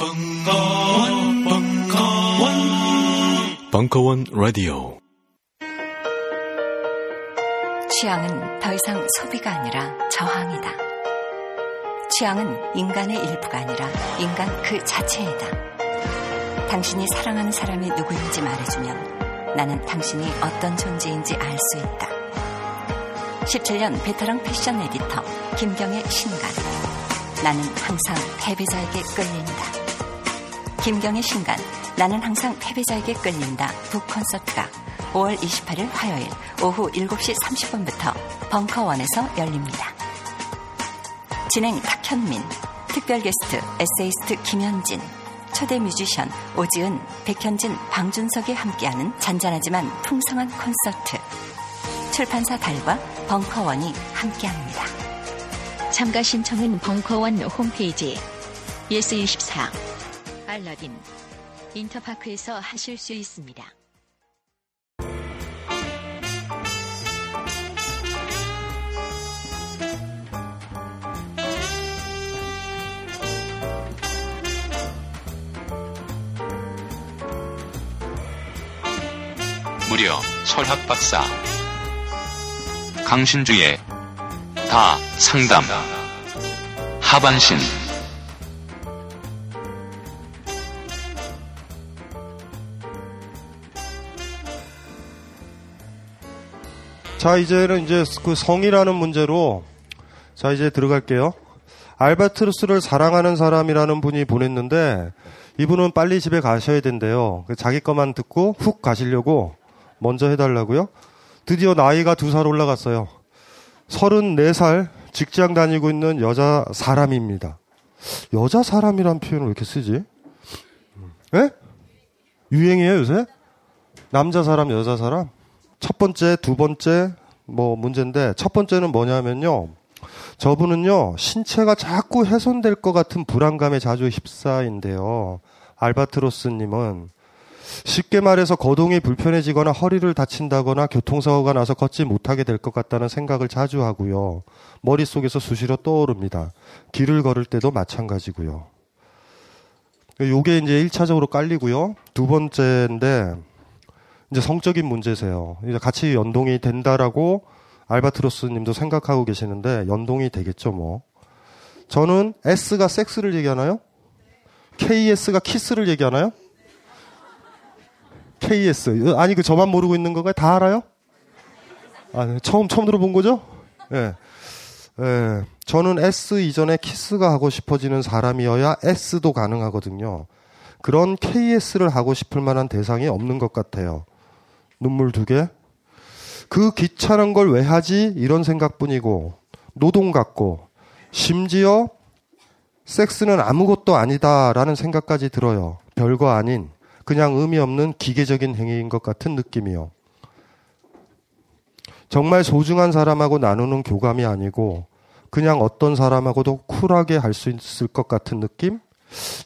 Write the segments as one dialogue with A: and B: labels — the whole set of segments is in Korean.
A: 벙커원, 벙커원, 벙커원 라디오.
B: 취향은 더 이상 소비가 아니라 저항이다. 취향은 인간의 일부가 아니라 인간 그 자체이다. 당신이 사랑하는 사람이 누구인지 말해주면 나는 당신이 어떤 존재인지 알 수 있다. 17년 베테랑 패션 에디터 김경의 신간. 나는 항상 패배자에게 끌린다. 김경의 신간 나는 항상 패배자에게 끌린다 북 콘서트가 5월 28일 화요일 오후 7시 30분부터 벙커원에서 열립니다. 진행 탁현민, 특별 게스트 에세이스트 김현진, 초대 뮤지션 오지은, 백현진, 방준석이 함께하는 잔잔하지만 풍성한 콘서트. 출판사 달과 벙커원이 함께합니다.
C: 참가 신청은 벙커원 홈페이지 예스24 알라딘 인터파크에서 하실 수 있습니다.
D: 무려 철학 박사 강신주의 다 상담 하반신
E: 자, 이제는 이제 그 성이라는 문제로 자, 이제 들어갈게요. 알바트로스를 사랑하는 사람이라는 분이 보냈는데 이분은 빨리 집에 가셔야 된대요. 그 자기 것만 듣고 훅 가시려고 먼저 해달라고요. 드디어 나이가 두 살 올라갔어요. 34살 직장 다니고 있는 여자 사람입니다. 여자 사람이란 표현을 왜 이렇게 쓰지? 예? 유행이에요, 요새? 남자 사람, 여자 사람? 첫 번째, 두 번째, 뭐 문제인데, 첫 번째는 뭐냐면요. 저분은요, 신체가 자꾸 훼손될 것 같은 불안감에 자주 휩싸인데요. 알바트로스님은 쉽게 말해서 거동이 불편해지거나 허리를 다친다거나 교통사고가 나서 걷지 못하게 될 것 같다는 생각을 자주 하고요. 머릿속에서 수시로 떠오릅니다. 길을 걸을 때도 마찬가지고요. 요게 이제 1차적으로 깔리고요. 두 번째인데, 이제 성적인 문제세요. 이제 같이 연동이 된다라고 알바트로스 님도 생각하고 계시는데 연동이 되겠죠, 뭐. 저는 S가 섹스를 얘기하나요? KS가 키스를 얘기하나요? KS. 아니, 그 저만 모르고 있는 건가요? 다 알아요? 아, 네. 처음, 처음 들어본 거죠? 예. 네. 예. 저는 S 이전에 키스가 하고 싶어지는 사람이어야 S도 가능하거든요. 그런 KS를 하고 싶을 만한 대상이 없는 것 같아요. 눈물 두 개. 그 귀찮은 걸 왜 하지? 이런 생각뿐이고, 노동 같고, 심지어 섹스는 아무것도 아니다라는 생각까지 들어요. 별거 아닌, 그냥 의미 없는 기계적인 행위인 것 같은 느낌이요. 정말 소중한 사람하고 나누는 교감이 아니고, 그냥 어떤 사람하고도 쿨하게 할 수 있을 것 같은 느낌?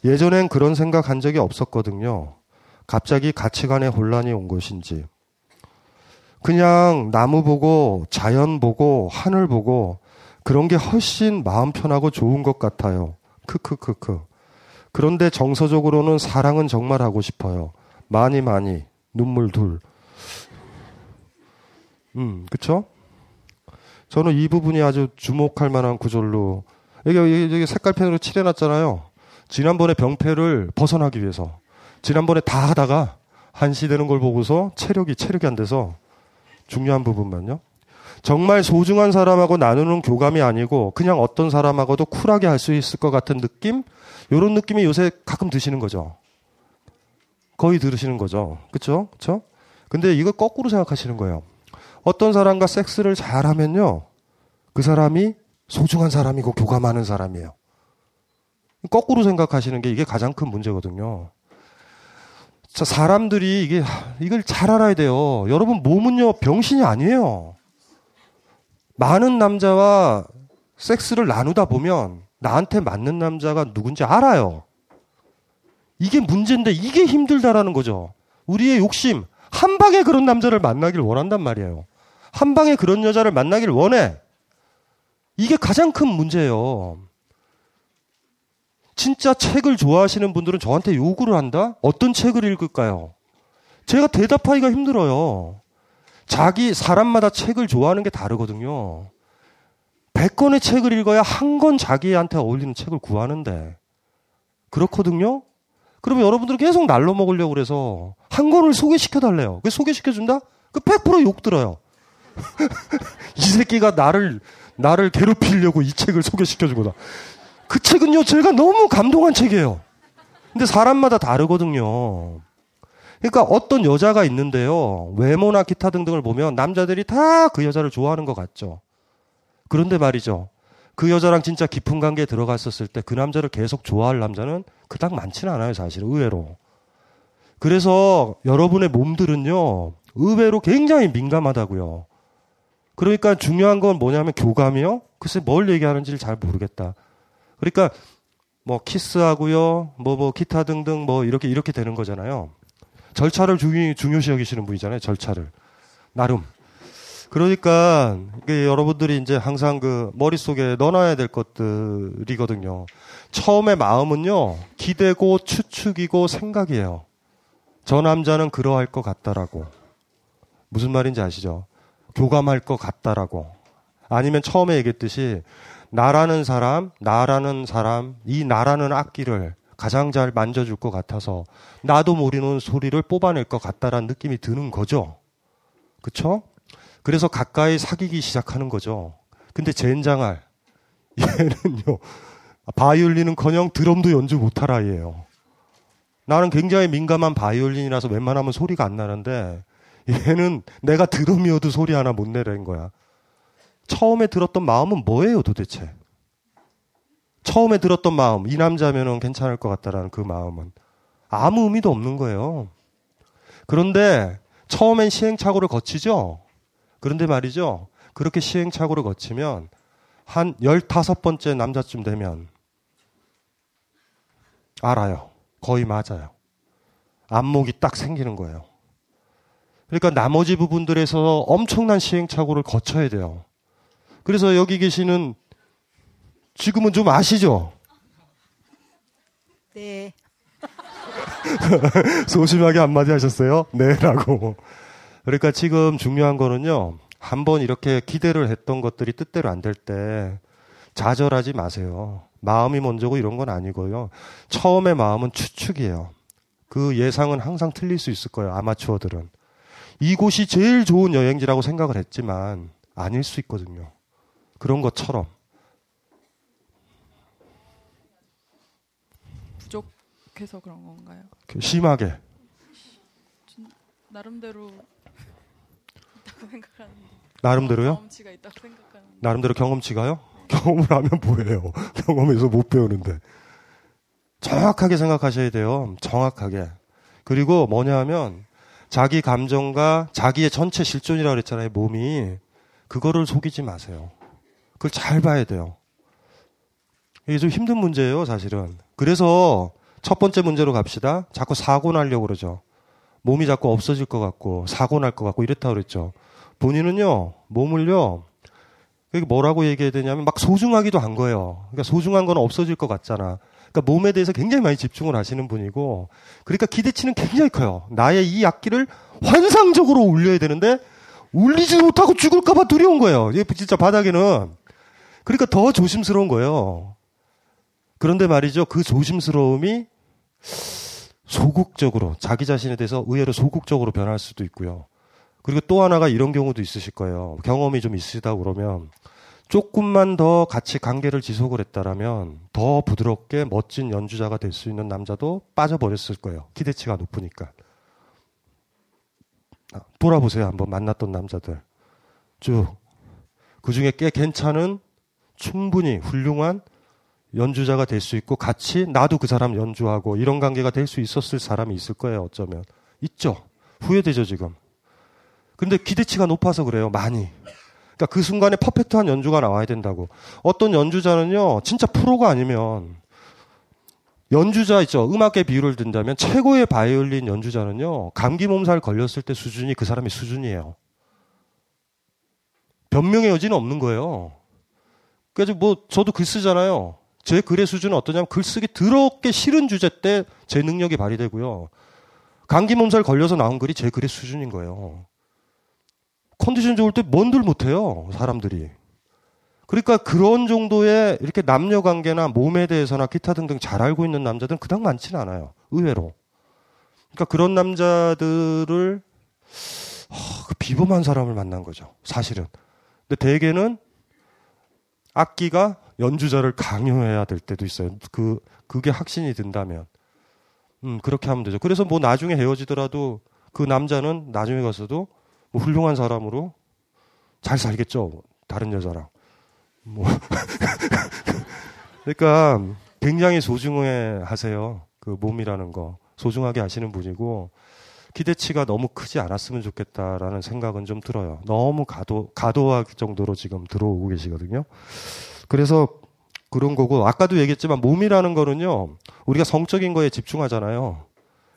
E: 예전엔 그런 생각 한 적이 없었거든요. 갑자기 가치관의 혼란이 온 것인지. 그냥 나무 보고 자연 보고 하늘 보고 그런 게 훨씬 마음 편하고 좋은 것 같아요. 크크크크. 그런데 정서적으로는 사랑은 정말 하고 싶어요. 많이 많이 눈물 둘. 음, 그쵸? 저는 이 부분이 아주 주목할 만한 구절로 여기 여기 색깔펜으로 칠해놨잖아요. 지난번에 병폐를 벗어나기 위해서 지난번에 다 하다가 한시 되는 걸 보고서 체력이 체력이 안 돼서 중요한 부분만요. 정말 소중한 사람하고 나누는 교감이 아니고 그냥 어떤 사람하고도 쿨하게 할 수 있을 것 같은 느낌? 이런 느낌이 요새 가끔 드시는 거죠. 거의 들으시는 거죠. 그쵸? 그쵸? 근데 이걸 거꾸로 생각하시는 거예요. 어떤 사람과 섹스를 잘 하면요. 그 사람이 소중한 사람이고 교감하는 사람이에요. 거꾸로 생각하시는 게 이게 가장 큰 문제거든요. 자, 사람들이 이게, 이걸 잘 알아야 돼요. 여러분, 몸은요, 병신이 아니에요. 많은 남자와 섹스를 나누다 보면 나한테 맞는 남자가 누군지 알아요. 이게 문제인데 이게 힘들다라는 거죠. 우리의 욕심, 한 방에 그런 남자를 만나길 원한단 말이에요. 한 방에 그런 여자를 만나길 원해. 이게 가장 큰 문제예요. 진짜 책을 좋아하시는 분들은 저한테 요구를 한다? 어떤 책을 읽을까요? 제가 대답하기가 힘들어요. 자기 사람마다 책을 좋아하는 게 다르거든요. 100권의 책을 읽어야 한 권 자기한테 어울리는 책을 구하는데 그렇거든요. 그러면 여러분들은 계속 날로 먹으려고 그래서 한 권을 소개시켜 달래요. 그 소개시켜 준다? 그 100%욕 들어요. 이 새끼가 나를 나를 괴롭히려고 이 책을 소개시켜 주거다. 그 책은요, 제가 너무 감동한 책이에요. 근데 사람마다 다르거든요. 그러니까 어떤 여자가 있는데요. 외모나 기타 등등을 보면 남자들이 다 그 여자를 좋아하는 것 같죠. 그런데 말이죠. 그 여자랑 진짜 깊은 관계에 들어갔었을 때 그 남자를 계속 좋아할 남자는 그닥 많지는 않아요, 사실. 의외로. 그래서 여러분의 몸들은요, 의외로 굉장히 민감하다고요. 그러니까 중요한 건 뭐냐면 교감이요? 글쎄 뭘 얘기하는지를 잘 모르겠다. 그러니까 뭐 키스하고요, 뭐, 뭐, 기타 등등 뭐 이렇게, 이렇게 되는 거잖아요. 절차를 중요, 중요시 여기시는 분이잖아요, 절차를. 나름. 그러니까 여러분들이 이제 항상 그 머릿속에 넣어놔야 될 것들이거든요. 처음에 마음은요, 기대고 추측이고 생각이에요. 저 남자는 그러할 것 같다라고. 무슨 말인지 아시죠? 교감할 것 같다라고. 아니면 처음에 얘기했듯이 나라는 사람, 나라는 사람, 이 나라는 악기를 가장 잘 만져줄 것 같아서 나도 모르는 소리를 뽑아낼 것 같다라는 느낌이 드는 거죠. 그쵸? 그래서 가까이 사귀기 시작하는 거죠. 근데 젠장할 얘는요 바이올린은 커녕 드럼도 연주 못할 아이예요. 나는 굉장히 민감한 바이올린이라서 웬만하면 소리가 안 나는데 얘는 내가 드럼이어도 소리 하나 못 내는 거야. 처음에 들었던 마음은 뭐예요 도대체? 처음에 들었던 마음, 이 남자면은 괜찮을 것 같다라는 그 마음은 아무 의미도 없는 거예요. 그런데 처음엔 시행착오를 거치죠? 그런데 말이죠. 그렇게 시행착오를 거치면 한 15번째 남자쯤 되면 알아요. 거의 맞아요. 안목이 딱 생기는 거예요. 그러니까 나머지 부분들에서 엄청난 시행착오를 거쳐야 돼요. 그래서 여기 계시는 지금은 좀 아시죠?
F: 네.
E: 소심하게 한마디 하셨어요? 네 라고. 그러니까 지금 중요한 거는요. 한번 이렇게 기대를 했던 것들이 뜻대로 안 될 때 좌절하지 마세요. 마음이 먼저고 이런 건 아니고요. 처음에 마음은 추측이에요. 그 예상은 항상 틀릴 수 있을 거예요. 아마추어들은. 이곳이 제일 좋은 여행지라고 생각을 했지만 아닐 수 있거든요. 그런 것처럼.
F: 부족해서 그런 건가요?
E: 심하게.
F: 나름대로 있다고 생각하는데.
E: 나름대로요?
F: 경험치가 있다고 생각하는.
E: 나름대로 경험치가요? 경험을 하면 뭐예요? 경험에서 못 배우는데. 정확하게 생각하셔야 돼요. 정확하게. 그리고 뭐냐 하면 자기 감정과 자기의 전체 실존이라고 그랬잖아요. 몸이. 그거를 속이지 마세요. 그걸 잘 봐야 돼요. 이게 좀 힘든 문제예요, 사실은. 그래서 첫 번째 문제로 갑시다. 자꾸 사고 나려고 그러죠. 몸이 자꾸 없어질 것 같고, 사고 날 것 같고, 이렇다 그랬죠. 본인은요, 몸을요, 뭐라고 얘기해야 되냐면 막 소중하기도 한 거예요. 그러니까 소중한 건 없어질 것 같잖아. 그러니까 몸에 대해서 굉장히 많이 집중을 하시는 분이고, 그러니까 기대치는 굉장히 커요. 나의 이 악기를 환상적으로 울려야 되는데, 울리지 못하고 죽을까봐 두려운 거예요. 이게 진짜 바닥에는. 그러니까 더 조심스러운 거예요. 그런데 말이죠. 그 조심스러움이 소극적으로, 자기 자신에 대해서 의외로 소극적으로 변할 수도 있고요. 그리고 또 하나가 이런 경우도 있으실 거예요. 경험이 좀 있으시다 그러면 조금만 더 같이 관계를 지속을 했다라면 더 부드럽게 멋진 연주자가 될 수 있는 남자도 빠져버렸을 거예요. 기대치가 높으니까. 아, 돌아보세요. 한번 만났던 남자들. 쭉. 그 중에 꽤 괜찮은 충분히 훌륭한 연주자가 될 수 있고 같이 나도 그 사람 연주하고 이런 관계가 될 수 있었을 사람이 있을 거예요. 어쩌면. 있죠. 후회되죠, 지금. 근데 기대치가 높아서 그래요. 많이. 그러니까 그 순간에 퍼펙트한 연주가 나와야 된다고. 어떤 연주자는요, 진짜 프로가 아니면 연주자 있죠. 음악의 비유를 든다면 최고의 바이올린 연주자는요, 감기 몸살 걸렸을 때 수준이 그 사람의 수준이에요. 변명의 여지는 없는 거예요. 그래서 뭐 저도 글 쓰잖아요. 제 글의 수준은 어떠냐면 글쓰기 더럽게 싫은 주제 때 제 능력이 발휘되고요. 감기 몸살 걸려서 나온 글이 제 글의 수준인 거예요. 컨디션 좋을 때 뭔들 못해요, 사람들이. 그러니까 그런 정도의 이렇게 남녀 관계나 몸에 대해서나 기타 등등 잘 알고 있는 남자들은 그닥 많지는 않아요. 의외로. 그러니까 그런 남자들을 그 비범한 사람을 만난 거죠. 사실은. 근데 대개는 악기가 연주자를 강요해야 될 때도 있어요. 그 그게 확신이 든다면. 음, 그렇게 하면 되죠. 그래서 뭐 나중에 헤어지더라도 그 남자는 나중에 가서도 뭐 훌륭한 사람으로 잘 살겠죠. 다른 여자랑. 뭐. 그러니까 굉장히 소중해 하세요. 그 몸이라는 거. 소중하게 하시는 분이고 기대치가 너무 크지 않았으면 좋겠다라는 생각은 좀 들어요. 너무 가도, 가도할 정도로 지금 들어오고 계시거든요. 그래서 그런 거고, 아까도 얘기했지만 몸이라는 거는요, 우리가 성적인 거에 집중하잖아요.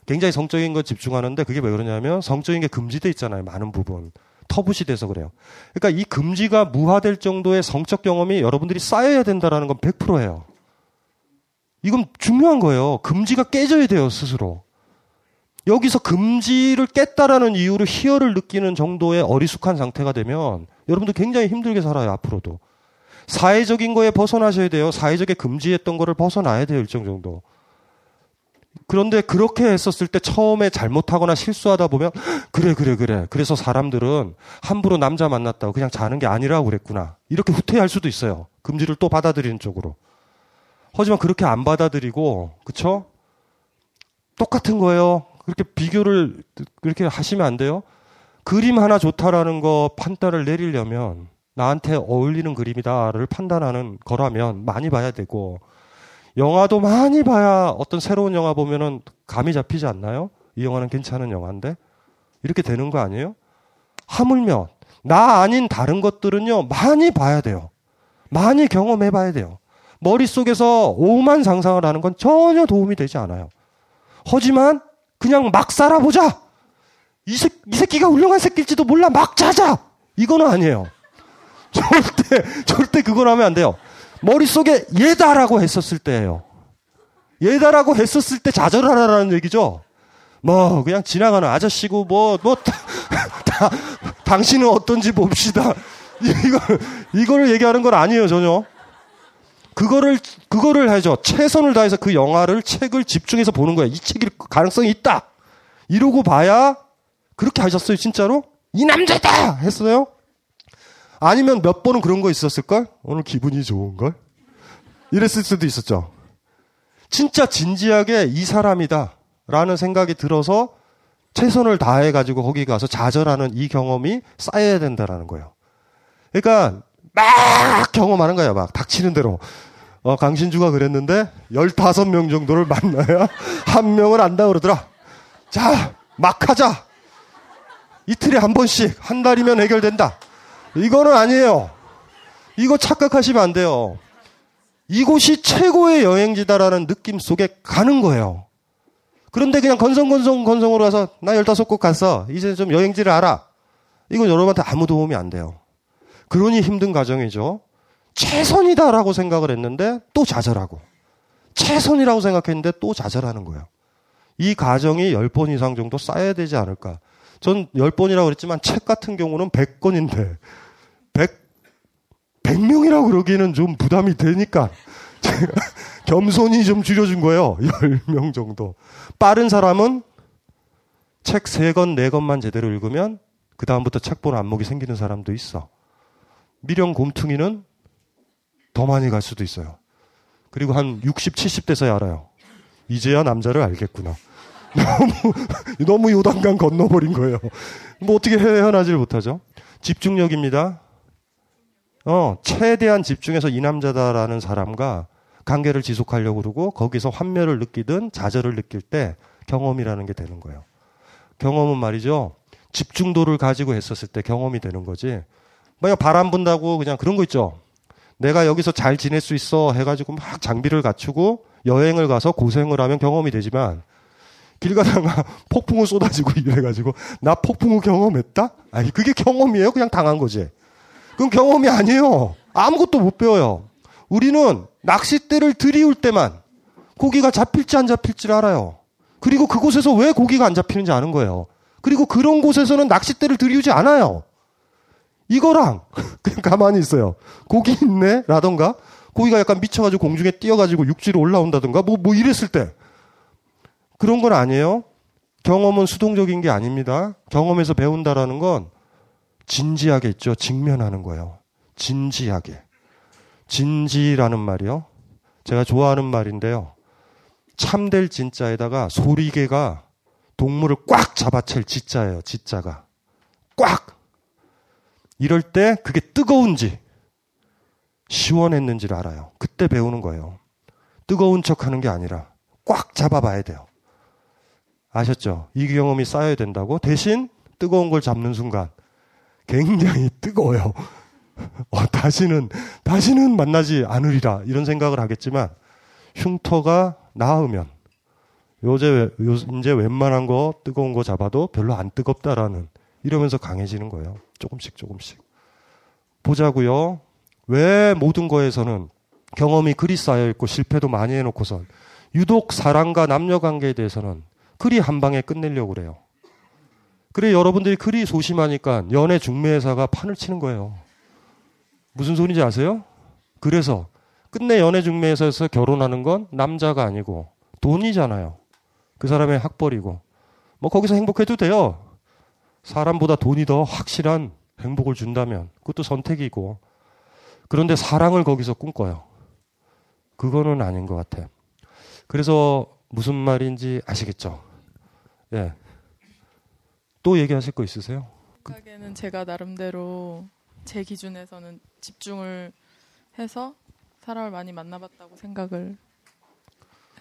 E: 굉장히 성적인 거 집중하는데 그게 왜 그러냐면 성적인 게 금지돼 있잖아요. 많은 부분. 터부시 돼서 그래요. 그러니까 이 금지가 무화될 정도의 성적 경험이 여러분들이 쌓여야 된다라는 건 100%예요. 이건 중요한 거예요. 금지가 깨져야 돼요, 스스로. 여기서 금지를 깼다라는 이유로 희열을 느끼는 정도의 어리숙한 상태가 되면 여러분들 굉장히 힘들게 살아요, 앞으로도. 사회적인 거에 벗어나셔야 돼요. 사회적에 금지했던 거를 벗어나야 돼요, 일정 정도. 그런데 그렇게 했었을 때 처음에 잘못하거나 실수하다 보면 그래 그래 그래 그래서 사람들은 함부로 남자 만났다고 그냥 자는 게 아니라고 그랬구나 이렇게 후퇴할 수도 있어요 금지를 또 받아들이는 쪽으로 하지만 그렇게 안 받아들이고 그쵸 똑같은 거예요 그렇게 비교를 그렇게 하시면 안 돼요 그림 하나 좋다라는 거 판단을 내리려면 나한테 어울리는 그림이다를 판단하는 거라면 많이 봐야 되고 영화도 많이 봐야 어떤 새로운 영화 보면은 감이 잡히지 않나요? 이 영화는 괜찮은 영화인데 이렇게 되는 거 아니에요? 하물며 나 아닌 다른 것들은요 많이 봐야 돼요. 많이 경험해 봐야 돼요. 머릿속에서 오만 상상을 하는 건 전혀 도움이 되지 않아요. 하지만 그냥 막 살아보자. 이, 새, 이 새끼가 훌륭한 새끼일지도 몰라 막 자자. 이거는 아니에요. 절대 절대 그건 하면 안 돼요. 머릿속에 얘다라고 했었을 때예요. 얘다라고 했었을 때 좌절하라는 얘기죠. 뭐 그냥 지나가는 아저씨고 뭐뭐 뭐, 다, 다, 당신은 어떤지 봅시다. 이걸 이거를 얘기하는 건 아니에요 전혀. 그거를 그거를 하죠. 최선을 다해서 그 영화를 책을 집중해서 보는 거예요. 이 책일 가능성이 있다. 이러고 봐야 그렇게 하셨어요 진짜로? 이 남자다 했어요. 아니면 몇 번은 그런 거 있었을걸? 오늘 기분이 좋은걸? 이랬을 수도 있었죠. 진짜 진지하게 이 사람이다. 라는 생각이 들어서 최선을 다해가지고 거기 가서 좌절하는 이 경험이 쌓여야 된다라는 거예요. 그러니까 막 경험하는 거야. 막 닥치는 대로. 어, 강신주가 그랬는데 15명 정도를 만나야 한 명을 안다 그러더라. 자, 막 하자. 이틀에 한 번씩 한 달이면 해결된다. 이거는 아니에요. 이거 착각하시면 안 돼요. 이곳이 최고의 여행지다라는 느낌 속에 가는 거예요. 그런데 그냥 건성건성 건성으로 가서 나 15곳 갔어. 이제 좀 여행지를 알아. 이건 여러분한테 아무 도움이 안 돼요. 그러니 힘든 과정이죠. 최선이다라고 생각을 했는데 또 좌절하고 최선이라고 생각했는데 또 좌절하는 거예요. 이 과정이 10번 이상 정도 쌓여야 되지 않을까. 전 10번이라고 그랬지만 책 같은 경우는 100권인데 100 100명이라고 그러기에는 좀 부담이 되니까 제가 겸손히 좀 줄여준 거예요. 10명 정도. 빠른 사람은 책 3권, 4권만 제대로 읽으면 그다음부터 책 보는 안목이 생기는 사람도 있어. 미령 곰퉁이는 더 많이 갈 수도 있어요. 그리고 한 60, 70대서야 알아요. 이제야 남자를 알겠구나. 너무, 너무 요단강 건너버린 거예요. 뭐 어떻게 헤어나질 못하죠? 집중력입니다. 어, 최대한 집중해서 이 남자다라는 사람과 관계를 지속하려고 그러고 거기서 환멸을 느끼든 좌절을 느낄 때 경험이라는 게 되는 거예요. 경험은 말이죠. 집중도를 가지고 했었을 때 경험이 되는 거지. 뭐 바람 분다고 그냥 그런 거 있죠. 내가 여기서 잘 지낼 수 있어 해가지고 막 장비를 갖추고 여행을 가서 고생을 하면 경험이 되지만 길 가다가 폭풍우 쏟아지고 이래가지고 나 폭풍우 경험했다? 아니 그게 경험이에요? 그냥 당한 거지. 그건 경험이 아니에요. 아무것도 못 배워요. 우리는 낚싯대를 들이울 때만 고기가 잡힐지 안 잡힐지를 알아요. 그리고 그곳에서 왜 고기가 안 잡히는지 아는 거예요. 그리고 그런 곳에서는 낚싯대를 들이우지 않아요. 이거랑 그냥 가만히 있어요. 고기 있네? 라던가 고기가 약간 미쳐가지고 공중에 뛰어가지고 육지로 올라온다던가 뭐, 뭐 이랬을 때 그런 건 아니에요. 경험은 수동적인 게 아닙니다. 경험에서 배운다라는 건 진지하게 있죠. 직면하는 거예요. 진지하게. 진지라는 말이요. 제가 좋아하는 말인데요. 참될 진짜에다가 소리개가 동물을 꽉 잡아챌 지자예요. 지자가. 꽉! 이럴 때 그게 뜨거운지 시원했는지를 알아요. 그때 배우는 거예요. 뜨거운 척 하는 게 아니라 꽉 잡아봐야 돼요. 아셨죠? 이 경험이 쌓여야 된다고? 대신 뜨거운 걸 잡는 순간 굉장히 뜨거워요. 어, 다시는, 다시는 만나지 않으리라. 이런 생각을 하겠지만 흉터가 나으면 요새, 요, 이제 웬만한 거 뜨거운 거 잡아도 별로 안 뜨겁다라는 이러면서 강해지는 거예요. 조금씩 조금씩. 보자고요. 왜 모든 거에서는 경험이 그리 쌓여 있고 실패도 많이 해놓고선 유독 사랑과 남녀 관계에 대해서는 그리 한 방에 끝내려고 그래요. 그래 여러분들이 그리 소심하니까 연애 중매회사가 판을 치는 거예요. 무슨 소리인지 아세요? 그래서 끝내 연애 중매회사에서 결혼하는 건 남자가 아니고 돈이잖아요. 그 사람의 학벌이고 뭐 거기서 행복해도 돼요. 사람보다 돈이 더 확실한 행복을 준다면 그것도 선택이고 그런데 사랑을 거기서 꿈꿔요. 그거는 아닌 것 같아. 그래서 무슨 말인지 아시겠죠? 예. 또 얘기하실 거 있으세요?
F: 생각에는 제가 나름대로 제 기준에서는 집중을 해서 사람을 많이 만나봤다고 생각을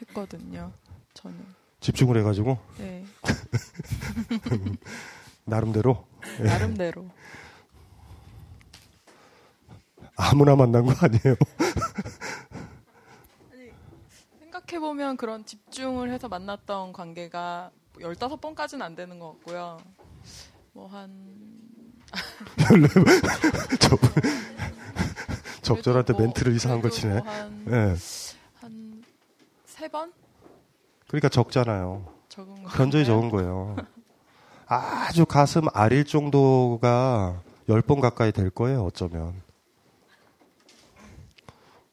F: 했거든요. 저는.
E: 집중을 해가지고
F: 네.
E: 나름대로
F: 나름대로.
E: 아무나 만난 거 아니에요?
F: 생각해보면 그런 집중을 해서 만났던 관계가 15번까지는 안 되는 것 같고요. 뭐 한.
E: 적절한테
F: 뭐,
E: 멘트를 이상한 걸 치네.
F: 뭐 한,
E: 예.
F: 한, 세 번?
E: 그러니까 적잖아요.
F: 적은 거.
E: 현저히 적은 거예요. 아주 가슴 아릴 정도가 10번 가까이 될 거예요, 어쩌면.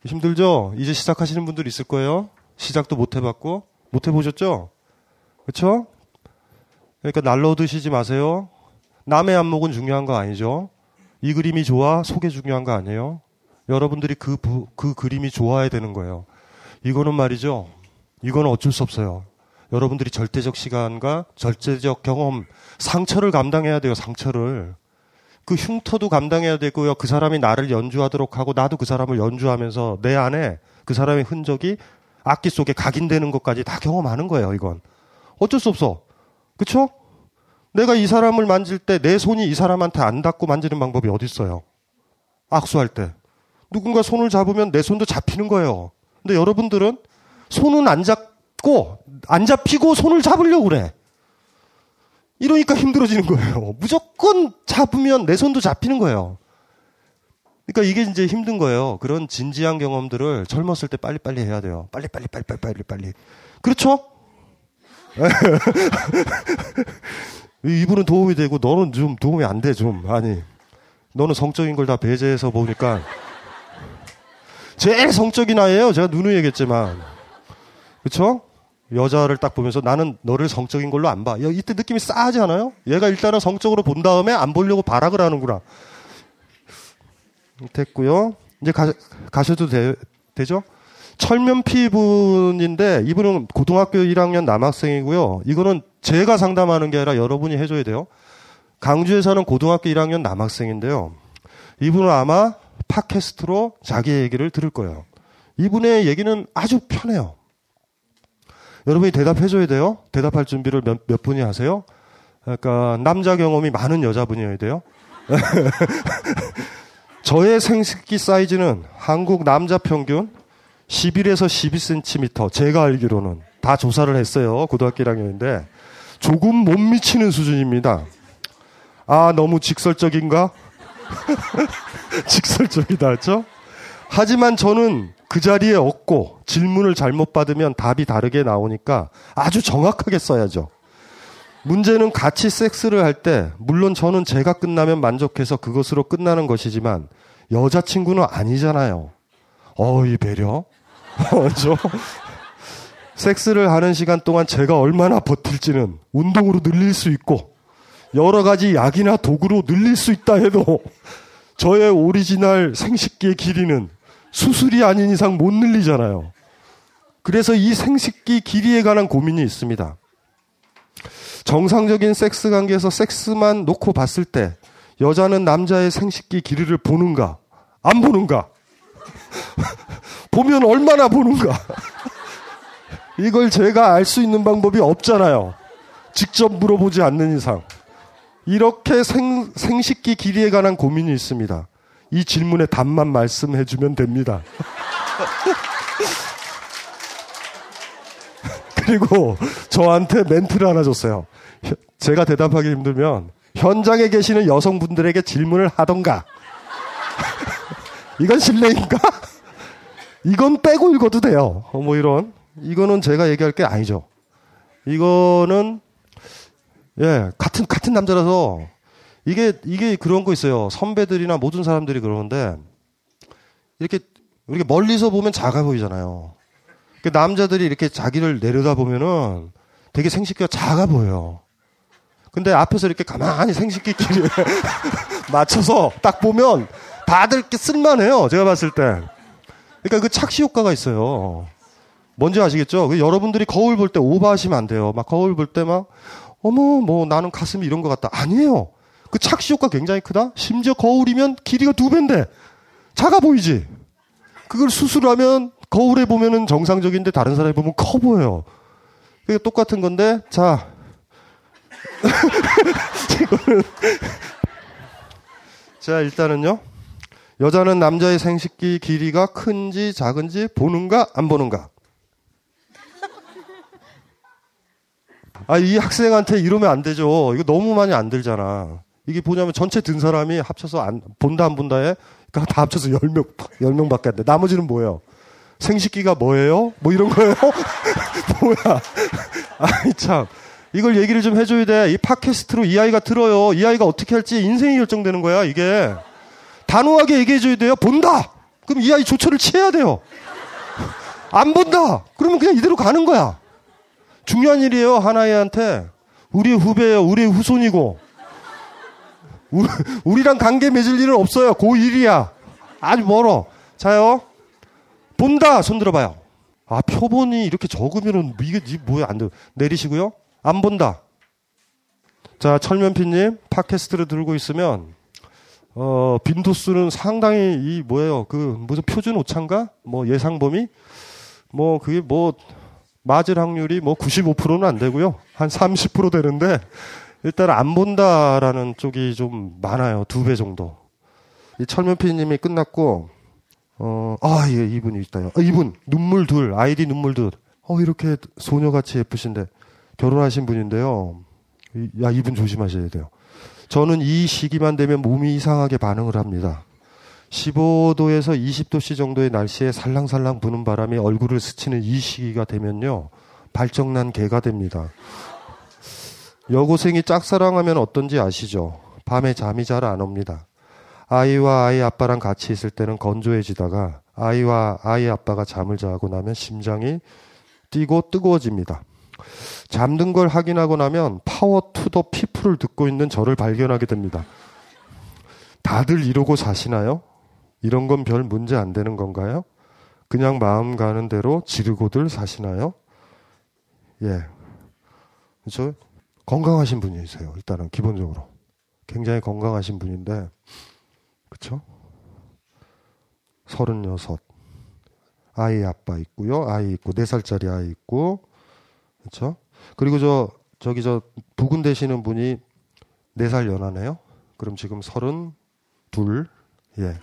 E: 힘들죠? 이제 시작하시는 분들 있을 거예요? 시작도 못 해봤고, 못 해보셨죠? 그쵸? 그러니까 날로 드시지 마세요. 남의 안목은 중요한 거 아니죠? 이 그림이 좋아? 속이 중요한 거 아니에요? 여러분들이 그, 부, 그 그림이 좋아야 되는 거예요. 이거는 말이죠. 이거는 어쩔 수 없어요. 여러분들이 절대적 시간과 절대적 경험, 상처를 감당해야 돼요, 상처를. 그 흉터도 감당해야 되고요. 그 사람이 나를 연주하도록 하고 나도 그 사람을 연주하면서 내 안에 그 사람의 흔적이 악기 속에 각인되는 것까지 다 경험하는 거예요, 이건. 어쩔 수 없어. 그쵸? 내가 이 사람을 만질 때 내 손이 이 사람한테 안 닿고 만지는 방법이 어디 있어요? 악수할 때. 누군가 손을 잡으면 내 손도 잡히는 거예요. 근데 여러분들은 손은 안 잡고 안 잡히고 손을 잡으려고 그래. 이러니까 힘들어지는 거예요. 무조건 잡으면 내 손도 잡히는 거예요. 그러니까 이게 이제 힘든 거예요. 그런 진지한 경험들을 젊었을 때 빨리빨리 해야 돼요. 빨리빨리, 빨리빨리, 빨리빨리. 그렇죠? 이분은 도움이 되고 너는 좀 도움이 안 돼, 좀. 아니. 너는 성적인 걸 다 배제해서 보니까. 제일 성적인 아이예요. 제가 누누이 얘기했지만. 그쵸? 여자를 딱 보면서 나는 너를 성적인 걸로 안 봐. 이때 느낌이 싸하지 않아요? 얘가 일단은 성적으로 본 다음에 안 보려고 발악을 하는구나. 됐고요. 이제 가, 가셔도 되, 되죠? 철면피 분인데 이분은 고등학교 1학년 남학생이고요. 이거는 제가 상담하는 게 아니라 여러분이 해줘야 돼요. 강주에 사는 고등학교 1학년 남학생인데요. 이분은 아마 팟캐스트로 자기 얘기를 들을 거예요. 이분의 얘기는 아주 편해요. 여러분이 대답해줘야 돼요. 대답할 준비를 몇, 몇 분이 하세요? 그러니까 남자 경험이 많은 여자분이어야 돼요. 저의 생식기 사이즈는 한국 남자 평균 11에서 12cm 제가 알기로는 다 조사를 했어요. 고등학교 1학년인데 조금 못 미치는 수준입니다. 아 너무 직설적인가? 직설적이다, 그죠? 하지만 저는 그 자리에 없고 질문을 잘못 받으면 답이 다르게 나오니까 아주 정확하게 써야죠. 문제는 같이 섹스를 할 때, 물론 저는 제가 끝나면 만족해서 그것으로 끝나는 것이지만, 여자친구는 아니잖아요. 어이, 배려? 저, 섹스를 하는 시간 동안 제가 얼마나 버틸지는 운동으로 늘릴 수 있고, 여러 가지 약이나 도구로 늘릴 수 있다 해도, 저의 오리지널 생식기의 길이는 수술이 아닌 이상 못 늘리잖아요. 그래서 이 생식기 길이에 관한 고민이 있습니다. 정상적인 섹스 관계에서 섹스만 놓고 봤을 때 여자는 남자의 생식기 길이를 보는가? 안 보는가? 보면 얼마나 보는가? 이걸 제가 알 수 있는 방법이 없잖아요. 직접 물어보지 않는 이상. 이렇게 생, 생식기 길이에 관한 고민이 있습니다. 이 질문에 답만 말씀해 주면 됩니다. 그리고 저한테 멘트를 하나 줬어요. 제가 대답하기 힘들면 현장에 계시는 여성분들에게 질문을 하던가. 이건 실례인가? 이건 빼고 읽어도 돼요. 어, 뭐 이런. 이거는 제가 얘기할 게 아니죠. 이거는 예 같은 같은 남자라서 이게 이게 그런 거 있어요. 선배들이나 모든 사람들이 그러는데 이렇게 이렇게 멀리서 보면 작아 보이잖아요. 그 남자들이 이렇게 자기를 내려다 보면은 되게 생식기가 작아 보여요. 근데 앞에서 이렇게 가만히 생식기 길이 맞춰서 딱 보면 다들 이렇게 쓸만해요. 제가 봤을 때. 그러니까 그 착시 효과가 있어요. 뭔지 아시겠죠? 그 여러분들이 거울 볼 때 오버하시면 안 돼요. 막 거울 볼 때 막, 어머, 뭐 나는 가슴이 이런 것 같다. 아니에요. 그 착시 효과 굉장히 크다? 심지어 거울이면 길이가 두 배인데, 작아 보이지? 그걸 수술하면 거울에 보면은 정상적인데 다른 사람이 보면 커 보여요. 그게 똑같은 건데, 자, 자, 일단은요. 여자는 남자의 생식기 길이가 큰지 작은지 보는가 안 보는가? 아, 이 학생한테 이러면 안 되죠. 이거 너무 많이 안 들잖아. 이게 뭐냐면 전체 든 사람이 합쳐서 안, 본다 안 본다에 그러니까 다 합쳐서 10명, 10명 밖에 안 돼. 나머지는 뭐예요? 생식기가 뭐예요? 뭐 이런 거예요? 뭐야? 아이 참. 이걸 얘기를 좀 해줘야 돼. 이 팟캐스트로 이 아이가 들어요. 이 아이가 어떻게 할지 인생이 결정되는 거야, 이게. 단호하게 얘기해줘야 돼요. 본다! 그럼 이 아이 조처를 취해야 돼요. 안 본다! 그러면 그냥 이대로 가는 거야. 중요한 일이에요, 하나이한테. 우리 후배예요, 우리 후손이고. 우리, 랑 관계 맺을 일은 없어요. 고1이야. 아주 멀어. 자요. 본다! 손 들어봐요. 아, 표본이 이렇게 적으면은, 이게, 뭐야, 안 돼. 내리시고요. 안 본다. 자, 철면피님, 팟캐스트를 들고 있으면, 어, 빈도수는 상당히 이 뭐예요? 그 무슨 표준 오차인가? 뭐 예상 범위? 뭐 그게 뭐 맞을 확률이 뭐 95%는 안 되고요. 한 30% 되는데 일단 안 본다라는 쪽이 좀 많아요. 두 배 정도. 이 철면피님이 끝났고 어, 아, 예, 이분이 있다요. 아, 이분 눈물 둘 아이디 눈물 둘. 어, 이렇게 소녀같이 예쁘신데 결혼하신 분인데요. 야, 이분 조심하셔야 돼요. 저는 이 시기만 되면 몸이 이상하게 반응을 합니다. 15도에서 20도씨 정도의 날씨에 살랑살랑 부는 바람이 얼굴을 스치는 이 시기가 되면요. 발정난 개가 됩니다. 여고생이 짝사랑하면 어떤지 아시죠? 밤에 잠이 잘 안 옵니다. 아이와 아이 아빠랑 같이 있을 때는 건조해지다가 아이와 아이 아빠가 잠을 자고 나면 심장이 뛰고 뜨거워집니다. 잠든 걸 확인하고 나면 Power to the People을 듣고 있는 저를 발견하게 됩니다. 다들 이러고 사시나요? 이런 건 별 문제 안 되는 건가요? 그냥 마음 가는 대로 지르고들 사시나요? 예. 저 건강하신 분이세요. 일단은 기본적으로. 굉장히 건강하신 분인데, 그쵸? 서른여섯. 아이 아빠 있고요. 아이 있고, 네 살짜리 아이 있고, 그쵸? 그리고 저 저기 저 부근 되시는 분이 네 살 연하네요. 그럼 지금 서른 둘. 예.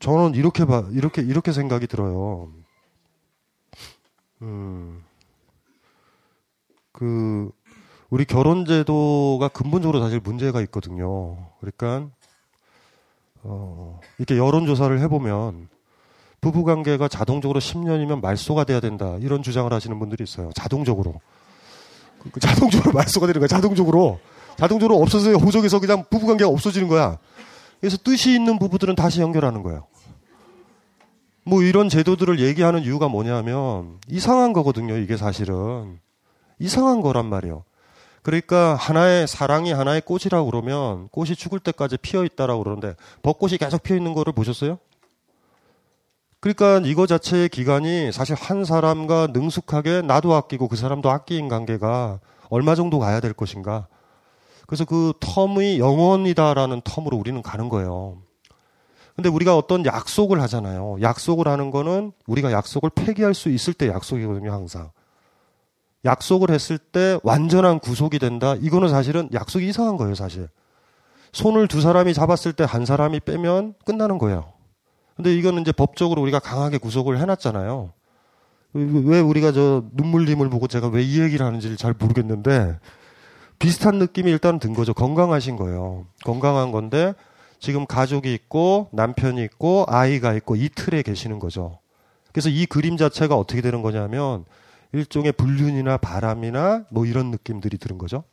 E: 저는 이렇게 봐 이렇게 이렇게 생각이 들어요. 음. 그 우리 결혼 제도가 근본적으로 사실 문제가 있거든요. 그러니까 어, 이렇게 여론 조사를 해보면 부부 관계가 자동적으로 10년이면 말소가 돼야 된다 이런 주장을 하시는 분들이 있어요. 자동적으로 그- 그 자동적으로 말소가 되는 거야. 자동적으로 자동적으로 없어져요. 호적에서 그냥 부부 관계가 없어지는 거야. 그래서 뜻이 있는 부부들은 다시 연결하는 거예요. 뭐 이런 제도들을 얘기하는 이유가 뭐냐면 이상한 거거든요. 이게 사실은 이상한 거란 말이에요. 그러니까 하나의 사랑이 하나의 꽃이라고 그러면 꽃이 죽을 때까지 피어 있다라고 그러는데 벚꽃이 계속 피어 있는 거를 보셨어요? 그러니까 이거 자체의 기간이 사실 한 사람과 능숙하게 나도 아끼고 그 사람도 아끼는 관계가 얼마 정도 가야 될 것인가. 그래서 그 텀이 영원이다라는 텀으로 우리는 가는 거예요. 근데 우리가 어떤 약속을 하잖아요. 약속을 하는 거는 우리가 약속을 폐기할 수 있을 때 약속이거든요, 항상. 약속을 했을 때 완전한 구속이 된다. 이거는 사실은 약속이 이상한 거예요, 사실. 손을 두 사람이 잡았을 때 한 사람이 빼면 끝나는 거예요. 근데 이거는 이제 법적으로 우리가 강하게 구속을 해놨잖아요. 왜 우리가 저 눈물님을 보고 제가 왜 이 얘기를 하는지를 잘 모르겠는데 비슷한 느낌이 일단 든 거죠. 건강하신 거예요. 건강한 건데 지금 가족이 있고 남편이 있고 아이가 있고 이 틀에 계시는 거죠. 그래서 이 그림 자체가 어떻게 되는 거냐면 일종의 불륜이나 바람이나 뭐 이런 느낌들이 드는 거죠.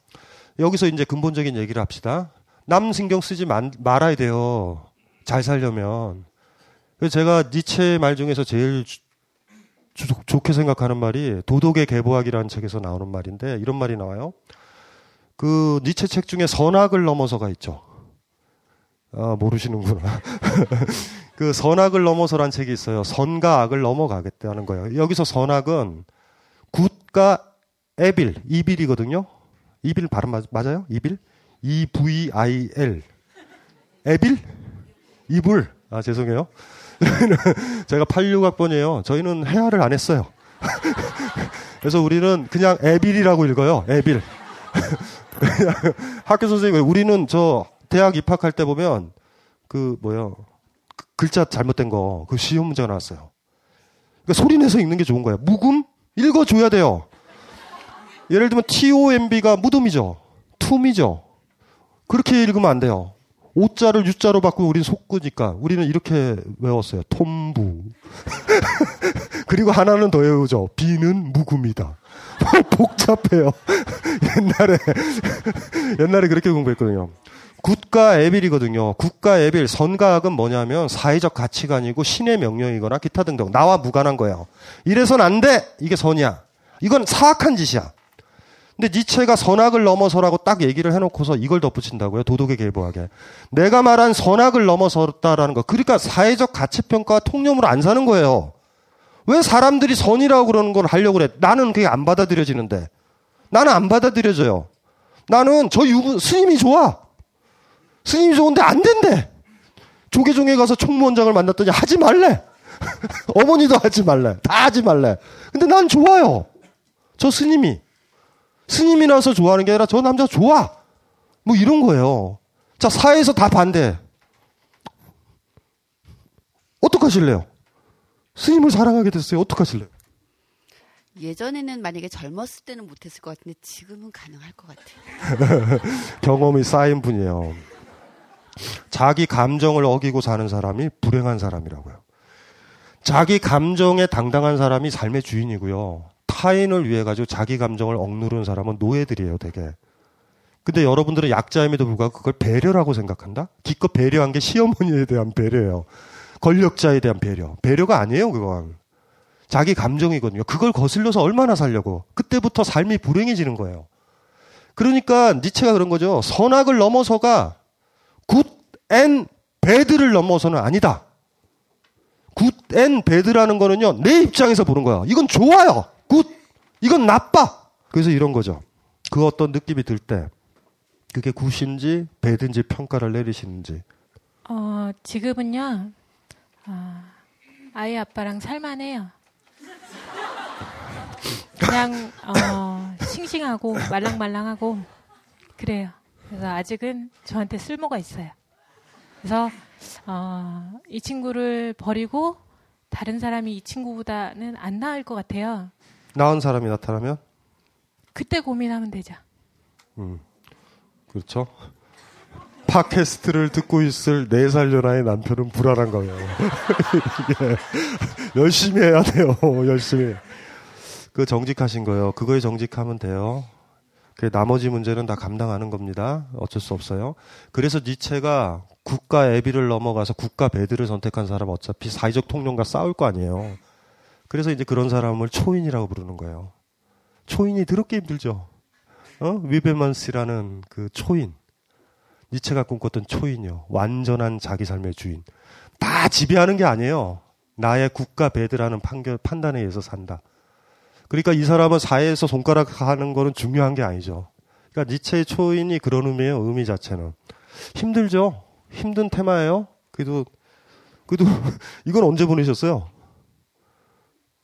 E: 여기서 이제 근본적인 얘기를 합시다. 남 신경 쓰지 만- 말아야 돼요. 잘 살려면. 제가 니체의 말 중에서 제일 주- 주- 좋게 생각하는 말이 도덕의 개보학이라는 책에서 나오는 말인데 이런 말이 나와요. 그 니체 책 중에 선악을 넘어서가 있죠. 아, 모르시는구나. 그 선악을 넘어서란 책이 있어요. 선과 악을 넘어가겠다는 거예요. 여기서 선악은 굿과 에빌, 이빌이거든요. 이빌 발음 맞, 맞아요? 이빌? E V I L. 에빌? 이불. 아, 죄송해요. 제가 86학번이에요. 저희는 해야를 안 했어요. 그래서 우리는 그냥 에빌이라고 읽어요. 에빌. 학교 선생님, 우리는 저 대학 입학할 때 보면 그 뭐요 그 글자 잘못된 거 그 시험 문제가 나왔어요. 그러니까 소리 내서 읽는 게 좋은 거예요. 묵음 읽어줘야 돼요. 예를 들면 TOMB가 무덤이죠. 툼이죠. 그렇게 읽으면 안 돼요. 오자를 유자로 바꾸면 우리는 속구니까 우리는 이렇게 외웠어요. 톰부. 그리고 하나는 더 외우죠. 비는 묵음이다. 복잡해요. 옛날에 옛날에 그렇게 공부했거든요. 굿과 에빌이거든요. 굿과 에빌, 선과 악은 뭐냐면 사회적 가치관이고 신의 명령이거나 기타 등등 나와 무관한 거예요. 이래선 안 돼. 이게 선이야. 이건 사악한 짓이야. 근데 니체가 선악을 넘어서라고 딱 얘기를 해놓고서 이걸 덧붙인다고요. 도덕의 계보하게. 내가 말한 선악을 넘어섰다라는 거. 그러니까 사회적 가치평가와 통념으로 안 사는 거예요. 왜 사람들이 선이라고 그러는 걸 하려고 그래? 나는 그게 안 받아들여지는데. 나는 안 받아들여져요. 나는 저 유부, 스님이 좋아. 스님이 좋은데 안 된대. 조계종에 가서 총무원장을 만났더니 하지 말래. 어머니도 하지 말래. 다 하지 말래. 근데 난 좋아요. 저 스님이. 스님이 나서 좋아하는 게 아니라 저 남자 좋아. 뭐 이런 거예요. 자, 사회에서 다 반대. 어떡하실래요? 스님을 사랑하게 됐어요. 어떡하실래요?
G: 예전에는 만약에 젊었을 때는 못했을 것 같은데 지금은 가능할 것 같아요.
E: 경험이 쌓인 분이에요. 자기 감정을 어기고 사는 사람이 불행한 사람이라고요. 자기 감정에 당당한 사람이 삶의 주인이고요. 타인을 위해 가지고 자기 감정을 억누르는 사람은 노예들이에요, 되게. 근데 여러분들은 약자임에도 불구하고 그걸 배려라고 생각한다? 기껏 배려한 게 시어머니에 대한 배려예요. 권력자에 대한 배려. 배려가 아니에요, 그건. 자기 감정이거든요. 그걸 거슬려서 얼마나 살려고. 그때부터 삶이 불행해지는 거예요. 그러니까 니체가 그런 거죠. 선악을 넘어서가 good and bad를 넘어서는 아니다. good and bad라는 거는요. 내 입장에서 보는 거야. 이건 좋아요. good. 이건 나빠. 그래서 이런 거죠. 그 어떤 느낌이 들 때 그게 good인지 bad인지 평가를 내리시는지.
H: 어, 지금은요, 아, 아이 아빠랑 살만해요. 그냥, 어, 싱싱하고 말랑말랑하고, 그래요. 그래서 아직은 저한테 쓸모가 있어요. 그래서, 어, 이 친구를 버리고, 다른 사람이 이 친구보다는 안 나을 것 같아요.
E: 나은 사람이 나타나면
H: 그때 고민하면 되죠.
E: 음. 그렇죠. 팟캐스트를 듣고 있을 4살 연하의 남편은 불안한 거예요. 열심히 해야 돼요. 열심히. 그 정직하신 거예요. 그거에 정직하면 돼요. 그 나머지 문제는 다 감당하는 겁니다. 어쩔 수 없어요. 그래서 니체가 국가 애비를 넘어가서 국가 배드를 선택한 사람 어차피 사회적 통념과 싸울 거 아니에요. 그래서 이제 그런 사람을 초인이라고 부르는 거예요. 초인이 더럽게 힘들죠. 어? 위베먼스라는 그 초인. 니체가 꿈꿨던 초인이요. 완전한 자기 삶의 주인. 다 지배하는 게 아니에요. 나의 국가 배드라는 판결, 판단에 의해서 산다. 그러니까 이 사람은 사회에서 손가락 하는 거는 중요한 게 아니죠. 그러니까 니체의 초인이 그런 의미예요. 의미 자체는. 힘들죠. 힘든 테마예요. 그래도 그래도 이건 언제 보내셨어요?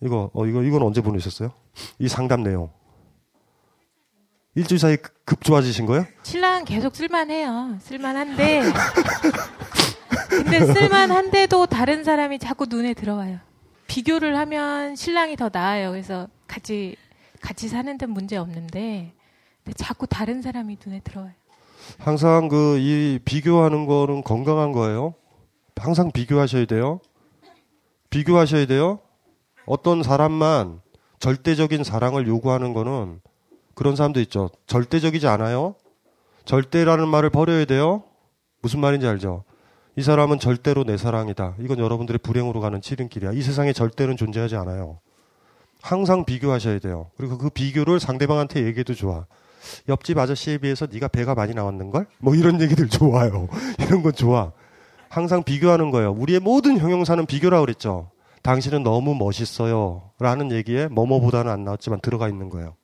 E: 이거 어 이거 이건 언제 보내셨어요? 이 상담 내용. 일주일 사이 급 좋아지신 거예요?
H: 신랑 계속 쓸만해요. 쓸만한데. 근데 쓸만한데도 다른 사람이 자꾸 눈에 들어와요. 비교를 하면 신랑이 더 나아요. 그래서 같이 같이 사는 데는 문제 없는데 자꾸 다른 사람이 눈에 들어와요.
E: 항상 그 이 비교하는 거는 건강한 거예요. 항상 비교하셔야 돼요. 비교하셔야 돼요. 어떤 사람만 절대적인 사랑을 요구하는 거는 그런 사람도 있죠. 절대적이지 않아요. 절대라는 말을 버려야 돼요. 무슨 말인지 알죠? 이 사람은 절대로 내 사랑이다. 이건 여러분들의 불행으로 가는 지름길이야. 이 세상에 절대는 존재하지 않아요. 항상 비교하셔야 돼요. 그리고 그 비교를 상대방한테 얘기해도 좋아. 옆집 아저씨에 비해서 네가 배가 많이 나왔는걸? 뭐 이런 얘기들 좋아요. 이런 건 좋아. 항상 비교하는 거예요. 우리의 모든 형용사는 비교라고 그랬죠. 당신은 너무 멋있어요. 라는 얘기에 뭐뭐보다는 안 나왔지만 들어가 있는 거예요.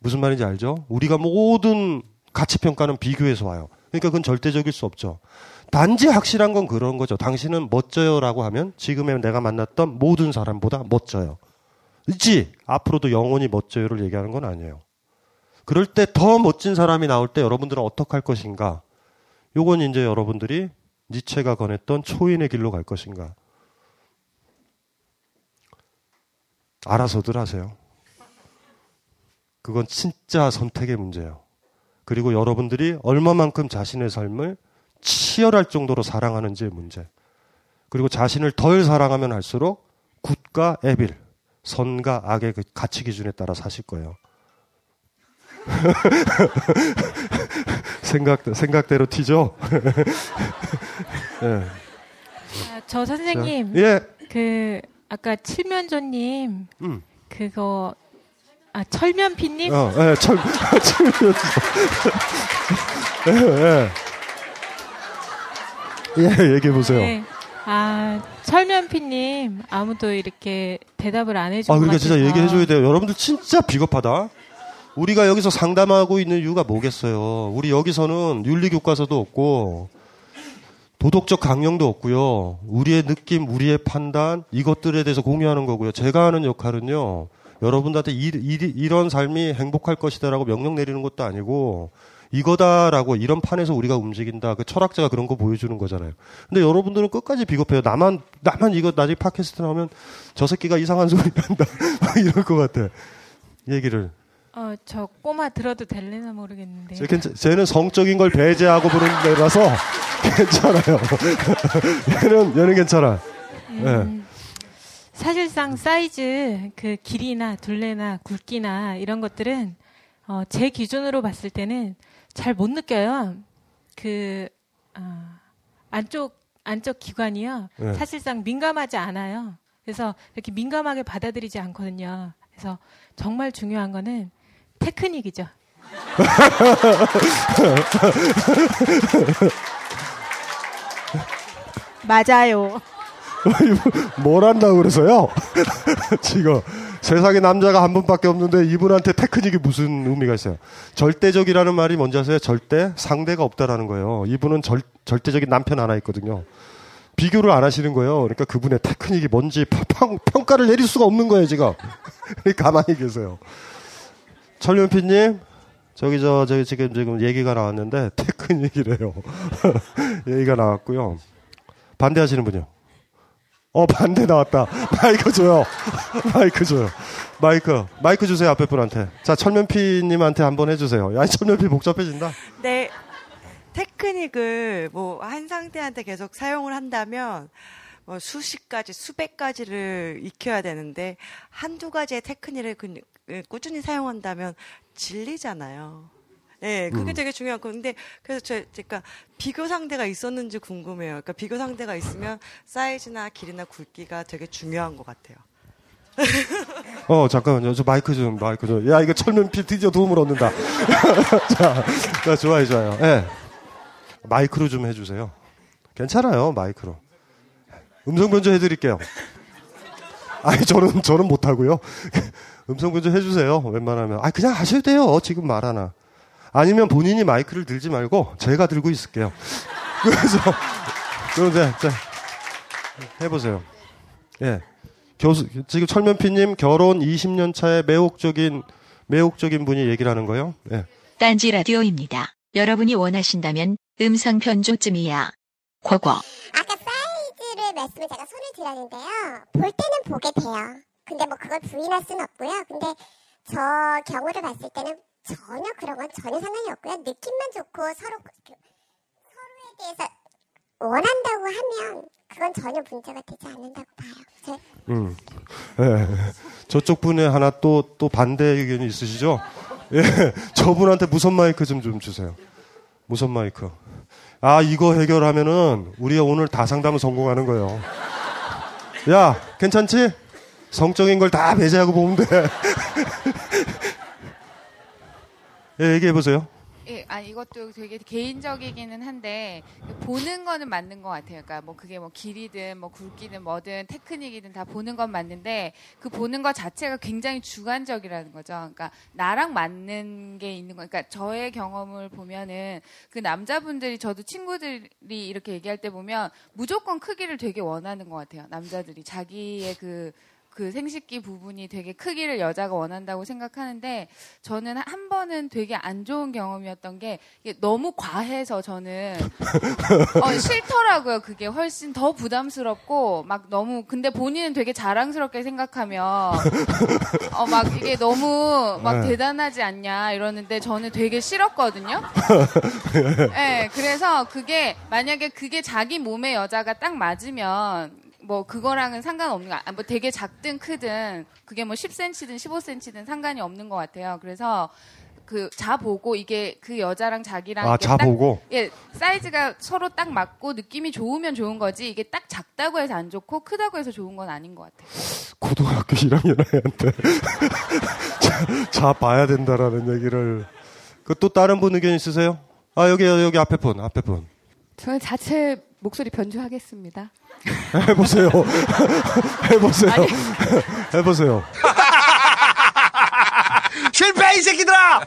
E: 무슨 말인지 알죠? 우리가 모든 가치 평가는 비교해서 와요. 그러니까 그건 절대적일 수 없죠. 단지 확실한 건 그런 거죠. 당신은 멋져요라고 하면 지금의 내가 만났던 모든 사람보다 멋져요. 있지? 앞으로도 영원히 멋져요를 얘기하는 건 아니에요. 그럴 때 더 멋진 사람이 나올 때 여러분들은 어떻게 할 것인가? 요건 이제 여러분들이 니체가 권했던 초인의 길로 갈 것인가? 알아서들 하세요. 그건 진짜 선택의 문제예요. 그리고 여러분들이 얼마만큼 자신의 삶을 치열할 정도로 사랑하는지의 문제. 그리고 자신을 덜 사랑하면 할수록 굿과 애빌, 선과 악의 그 가치 기준에 따라 사실 거예요. 생각, 생각대로 튀죠?
H: 네. 아, 저 선생님.
E: 자, 예.
H: 그, 아까 칠면조님. 음. 그거 아, 철면피님? 어,
E: 예, 철, 철면. 예, 예. 예, 얘기해 보세요. 네.
H: 아, 철면피님, 아무도 이렇게 대답을 안 해주고.
E: 아, 그러니까 진짜 얘기해줘야 돼요. 여러분들 진짜 비겁하다. 우리가 여기서 상담하고 있는 이유가 뭐겠어요? 우리 여기서는 윤리교과서도 없고, 도덕적 강령도 없고요. 우리의 느낌, 우리의 판단, 이것들에 대해서 공유하는 거고요. 제가 하는 역할은요. 여러분들한테 이, 이, 이런 삶이 행복할 것이다라고 명령 내리는 것도 아니고 이거다라고 이런 판에서 우리가 움직인다. 그 철학자가 그런 거 보여주는 거잖아요. 근데 여러분들은 끝까지 비겁해요. 나만 나만 이거 나중에 팟캐스트 나오면 저 새끼가 이상한 소리 한다. 이럴 것 같아. 얘기를.
H: 어, 저 꼬마 들어도 될래나 모르겠는데.
E: 제, 괜찮, 쟤는 성적인 걸 배제하고 부르는 데라서 괜찮아요. 얘는 얘는 괜찮아. 음. 네.
H: 사실상 사이즈 그 길이나 둘레나 굵기나 이런 것들은 어, 제 기준으로 봤을 때는 잘 못 느껴요. 그 어, 안쪽 안쪽 기관이요. 네. 사실상 민감하지 않아요. 그래서 이렇게 민감하게 받아들이지 않거든요. 그래서 정말 중요한 거는 테크닉이죠. 맞아요.
E: 뭘 한다고 그래서요? 지금 세상에 남자가 한 분밖에 없는데 이분한테 테크닉이 무슨 의미가 있어요? 절대적이라는 말이 뭔지 아세요? 절대 상대가 없다라는 거예요. 이분은 절, 절대적인 남편 하나 있거든요. 비교를 안 하시는 거예요. 그러니까 그분의 테크닉이 뭔지 평, 평가를 내릴 수가 없는 거예요, 지금. 가만히 계세요. 철윤피님, 저기 저 저기 지금 지금 얘기가 나왔는데 테크닉이래요. 얘기가 나왔고요. 반대하시는 분요. 어, 반대 나왔다. 마이크 줘요. 마이크 줘요. 마이크. 마이크 주세요, 앞에 분한테. 자, 철면피님한테 한번 해주세요. 야, 철면피 복잡해진다.
I: 네. 테, 테크닉을 뭐 한 상대한테 계속 사용을 한다면 뭐 수십 가지, 수백 가지를 익혀야 되는데 한두 가지의 테크닉을 그- 꾸준히 사용한다면 질리잖아요. 네, 그게
E: 음.
I: 되게 중요한 건데 그래서 저 그러니까 비교 상대가 있었는지 궁금해요. 그러니까 비교 상대가 있으면 사이즈나 길이나 굵기가 되게 중요한 것 같아요.
E: 어, 잠깐만요. 저 마이크 좀, 마이크 좀. 야, 이거 철면피 드디어 도움을 얻는다. 자, 자, 좋아요, 좋아요. 예. 마이크로 좀 해주세요. 괜찮아요, 마이크로. 음성 변조 해드릴게요. 아니, 저는, 저는 못하고요. 음성 변조 해주세요. 웬만하면. 아, 그냥 하셔도 돼요. 지금 말 하나. 아니면 본인이 마이크를 들지 말고 제가 들고 있을게요. 그래서, 그럼 이제, 자, 해보세요. 예. 교수, 지금 철면피님 결혼 20년 차에 매혹적인, 매혹적인 분이 얘기를 하는 거예요? 예.
C: 딴지 라디오입니다. 여러분이 원하신다면 음성 변조쯤이야. 과거.
J: 아까 사이즈를 말씀을 제가 손을 드렸는데요. 볼 때는 보게 돼요. 근데 뭐 그걸 부인할 수는 없고요. 근데 저 경우를 봤을 때는 전혀 그런 건 전혀 상관이 없고요. 느낌만 좋고 서로 그- 서로에 대해서 원한다고 하면 그건 전혀 문제가 되지 않는다고 봐요. 제-
E: 음. 예. 저쪽 분에 하나 또, 또 반대 의견이 있으시죠? 예. 저분한테 무선 마이크 좀, 좀 주세요. 무선 마이크. 아, 이거 해결하면은 우리가 오늘 다 상담을 성공하는 거예요. 야, 괜찮지? 성적인 걸 다 배제하고 보면 돼. 예, 얘기해 보세요.
K: 예, 아니 이것도 되게 개인적이기는 한데 보는 거는 맞는 것 같아요. 그러니까 뭐 그게 뭐 길이든 뭐 굵기든 뭐든 테크닉이든 다 보는 건 맞는데 그 보는 것 자체가 굉장히 주관적이라는 거죠. 그러니까 나랑 맞는 게 있는 거. 그러니까 저의 경험을 보면은 그 남자분들이 저도 친구들이 이렇게 얘기할 때 보면 무조건 크기를 되게 원하는 것 같아요. 남자들이 자기의 그 그 생식기 부분이 되게 크기를 여자가 원한다고 생각하는데 저는 한 번은 되게 안 좋은 경험이었던 게 너무 과해서 저는 어, 싫더라고요. 그게 훨씬 더 부담스럽고 막 너무 근데 본인은 되게 자랑스럽게 생각하면 어 막 이게 너무 막
E: 네.
K: 대단하지 않냐 이러는데 저는 되게 싫었거든요. 네, 그래서 그게 만약에 그게 자기 몸의 여자가 딱 맞으면 뭐 그거랑은 상관없는 거, 아, 뭐 되게 작든 크든 그게 뭐 10cm든 15cm든 상관이 없는 것 같아요. 그래서 그 자보고 이게 그 여자랑 자기랑
E: 아, 자보고?
K: 예 사이즈가 서로 딱 맞고 느낌이 좋으면 좋은 거지 이게 딱 작다고 해서 안 좋고 크다고 해서 좋은 건 아닌 것 같아요.
E: 고등학교 1학년 애한테 자, 자 봐야 된다라는 얘기를 그 또 다른 분 의견 있으세요? 아 여기 여기 앞에 분 앞에 분
L: 저는 자체 목소리 변조하겠습니다.
E: 해보세요 해보세요. 해보세요
M: 실패 이 새끼들아!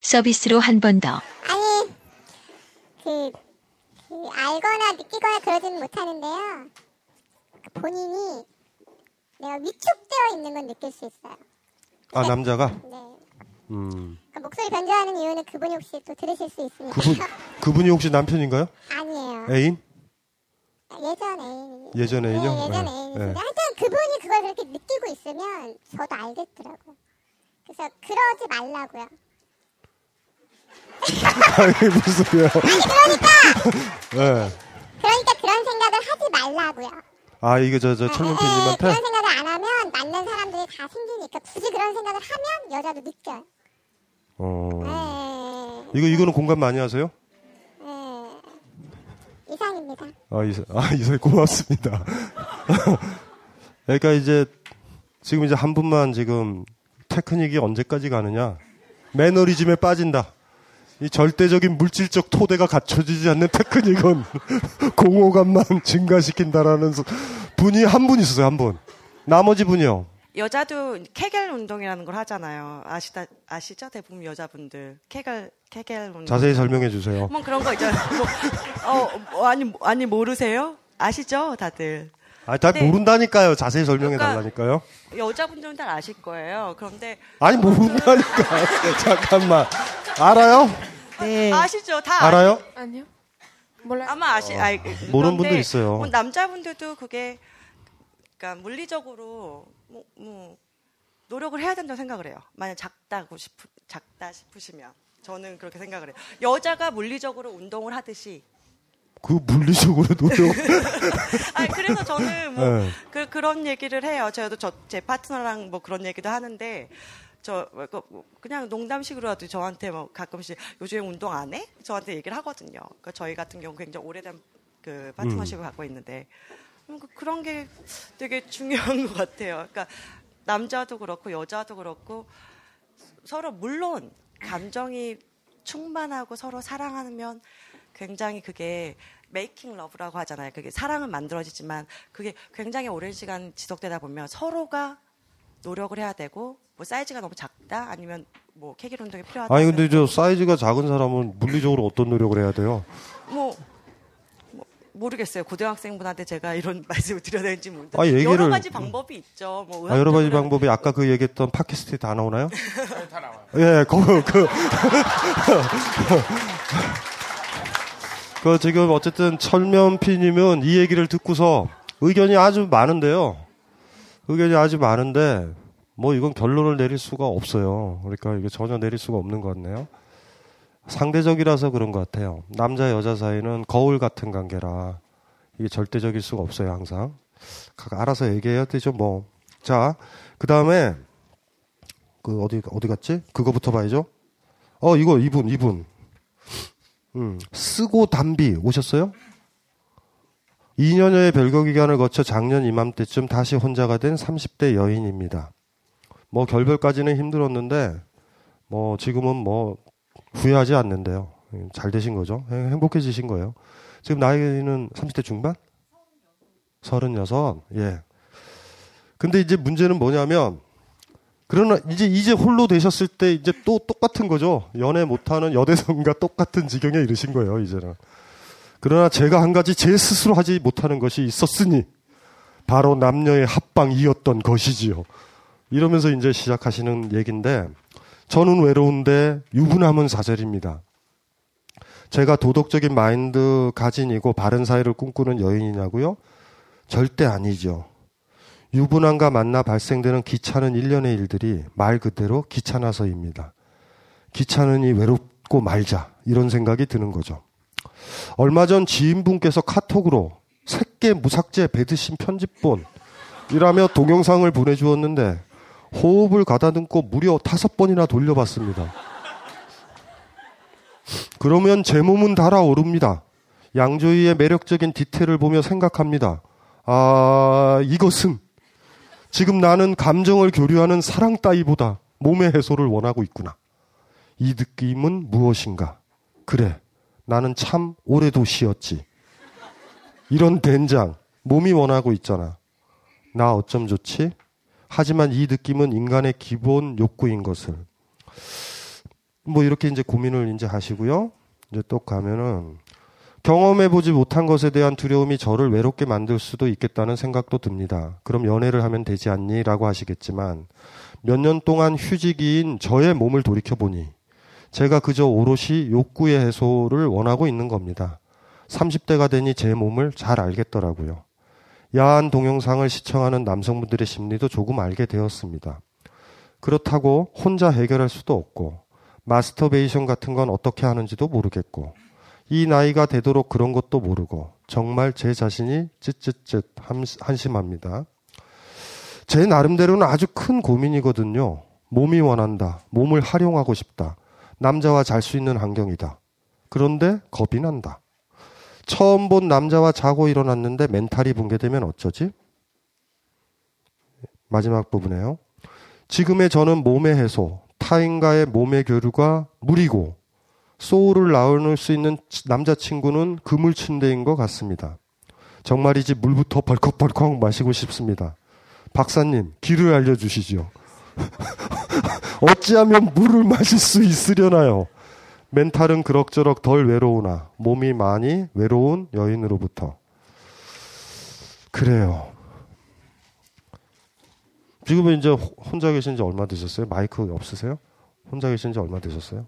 C: 서비스로 한 번 더.
J: 아니 그, 그 알거나 느끼거나 그러지는 못하는데요. 본인이 내가 위축되어 있는 건 느낄 수 있어요.
E: 아 남자가
J: 네.
E: 음
J: 목소리 변조하는 이유는 그분이 혹시 또 들으실 수 있으니까.
E: 그분 그분이 혹시 남편인가요?
J: 아니에요.
E: 애인
J: 예전 애인.
E: 예전 애인요?
J: 네, 예전
E: 네,
J: 애인이신데
E: 네.
J: 하여튼 그분이 그걸 그렇게 느끼고 있으면 저도 알겠더라고요. 그래서 그러지 말라고요.
E: 아니 무슨 소리야
J: 아니 그러니까
E: 네.
J: 그러니까 그런 생각을 하지 말라고요.
E: 아 이거 저저
J: 네,
E: 철문피님한테
J: 그런 생각을 안 하면 맞는 사람들이 다 생기니까 굳이 그런 생각을 하면 여자도 느껴요.
E: 어 이거 이거는 공감 많이 하세요?
J: 네. 이상입니다.
E: 아, 이사, 아, 이사님 고맙습니다. 그러니까 이제, 지금 이제 한 분만 지금 테크닉이 언제까지 가느냐. 매너리즘에 빠진다. 이 절대적인 물질적 토대가 갖춰지지 않는 테크닉은 공허감만 증가시킨다라는 소- 분이 한 분 있었어요, 한 분. 나머지 분이요.
I: 여자도 케겔 운동이라는 걸 하잖아요. 아시다 아시죠? 대부분 여자분들 케겔 케겔 운동.
E: 자세히 설명해 주세요.
I: 뭐 그런 거 있잖아요. 뭐, 어, 뭐, 아니 아니 모르세요? 아시죠, 다들.
E: 아, 다
I: 네.
E: 모른다니까요. 자세히 설명해
I: 그러니까-
E: 달라니까요.
I: 여자분들은 다 아실 거예요. 그런데
E: 아니, 모른다니까. 잠깐만. 알아요?
I: 네. 아시죠? 다
E: 알아요?
F: 아니요. 몰라요.
I: 아마 아시 아이,
E: 모르는 분들 있어요.
I: 뭐 남자분들도 그게 그러니까 물리적으로 뭐, 뭐 노력을 해야 된다고 생각을 해요. 만약 작다고 싶 작다 싶으시면 저는 그렇게 생각을 해요. 여자가 물리적으로 운동을 하듯이
E: 그 물리적으로 노력.
I: 아 그래서 저는 뭐
E: 네.
I: 그, 그런 얘기를 해요. 저도 저, 제 파트너랑 뭐 그런 얘기도 하는데 저 뭐, 그, 뭐 그냥 농담식으로라도 저한테 뭐 가끔씩 요즘 운동 안 해? 저한테 얘기를 하거든요. 그러니까 저희 같은 경우 굉장히 오래된 그 파트너십을 갖고 있는데 그런 게 되게 중요한 것 같아요. 그러니까 남자도 그렇고 여자도 그렇고 서로 물론 감정이 충만하고 서로 사랑하면 굉장히 그게 making love라고 하잖아요. 그게 사랑은 만들어지지만 그게 굉장히 오랜 시간 지속되다 보면 서로가 노력을 해야 되고 뭐 사이즈가 너무 작다 아니면 뭐 케겔 운동이 필요하다.
E: 아니 근데 저 사이즈가 작은 사람은 물리적으로 어떤 노력을 해야 돼요?
I: 뭐, 뭐 모르겠어요. 고등학생분한테 제가 이런 말씀을 드려야 되는지 모르겠는데
E: 아, 얘기를-
I: 여러 가지 방법이 있죠. 뭐
E: 아, 여러 가지 방법이 아까 그 얘기했던 팟캐스트에 다 나오나요? 다 나와요. 예, 그, 그. 그 지금 어쨌든 철면피님은 이 얘기를 듣고서 의견이 아주 많은데요. 의견이 아주 많은데 뭐 이건 결론을 내릴 수가 없어요. 그러니까 이게 전혀 내릴 수가 없는 것 같네요. 상대적이라서 그런 것 같아요. 남자 여자 사이는 거울 같은 관계라 이게 절대적일 수가 없어요 항상. 각 알아서 얘기해야 되죠 뭐. 자, 그 다음에 그 어디 어디 갔지? 그거부터 봐야죠. 어 이거 이분 이분. 음, 쓰고 담비 오셨어요? 2년여의 별거 기간을 거쳐 작년 이맘때쯤 다시 혼자가 된 30대 여인입니다. 뭐 결별까지는 힘들었는데 뭐 지금은 뭐 후회하지 않는데요. 잘 되신 거죠. 행- 행복해지신 거예요. 지금 나이는 30대 중반? 36. 예. 근데 이제 문제는 뭐냐면 그러나 이제 이제 홀로 되셨을 때 이제 또 똑같은 거죠. 연애 못하는 여대생과 똑같은 지경에 이르신 거예요. 이제는. 그러나 제가 한 가지 제 스스로 하지 못하는 것이 있었으니 바로 남녀의 합방이었던 것이지요. 이러면서 이제 시작하시는 얘기인데 저는 외로운데 유부남은 사절입니다. 제가 도덕적인 마인드 가진이고 바른 사회를 꿈꾸는 여인이냐고요? 절대 아니죠. 유부남과 만나 발생되는 귀찮은 일련의 일들이 말 그대로 귀찮아서입니다. 귀찮으니 외롭고 말자 이런 생각이 드는 거죠. 얼마 전 지인분께서 카톡으로 새끼 무삭제 배드신 편집본 이라며 동영상을 보내주었는데 호흡을 가다듬고 무려 다섯 번이나 돌려봤습니다. 그러면 제 몸은 달아오릅니다. 양조위의 매력적인 디테일을 보며 생각합니다. 아, 이것은 지금 나는 감정을 교류하는 사랑 따위보다 몸의 해소를 원하고 있구나. 이 느낌은 무엇인가? 그래, 나는 참 오래도 쉬었지. 이런 된장, 몸이 원하고 있잖아. 나 어쩜 좋지? 하지만 이 느낌은 인간의 기본 욕구인 것을. 뭐 이렇게 이제 고민을 이제 하시고요. 이제 또 가면은 경험해보지 못한 것에 대한 두려움이 저를 외롭게 만들 수도 있겠다는 생각도 듭니다. 그럼 연애를 하면 되지 않니? 라고 하시겠지만 몇 년 동안 휴직인 저의 몸을 돌이켜보니 제가 그저 오롯이 욕구의 해소를 원하고 있는 겁니다. 30대가 되니 제 몸을 잘 알겠더라고요. 야한 동영상을 시청하는 남성분들의 심리도 조금 알게 되었습니다. 그렇다고 혼자 해결할 수도 없고 마스터베이션 같은 건 어떻게 하는지도 모르겠고 이 나이가 되도록 그런 것도 모르고 정말 제 자신이 쯧쯧쯧 함- 한심합니다. 제 나름대로는 아주 큰 고민이거든요. 몸이 원한다. 몸을 활용하고 싶다. 남자와 잘 수 있는 환경이다. 그런데 겁이 난다. 처음 본 남자와 자고 일어났는데 멘탈이 붕괴되면 어쩌지? 마지막 부분에요. 지금의 저는 몸의 해소, 타인과의 몸의 교류가 무리고 소울을 나눌 수 있는 남자친구는 그물침대인 것 같습니다. 정말이지 물부터 벌컥벌컥 마시고 싶습니다. 박사님, 길을 알려주시죠. 어찌하면 물을 마실 수 있으려나요? 멘탈은 그럭저럭 덜 외로우나 몸이 많이 외로운 여인으로부터. 그래요. 지금은 이제 호- 혼자 계신 지 얼마 되셨어요? 마이크 없으세요? 혼자 계신 지 얼마 되셨어요?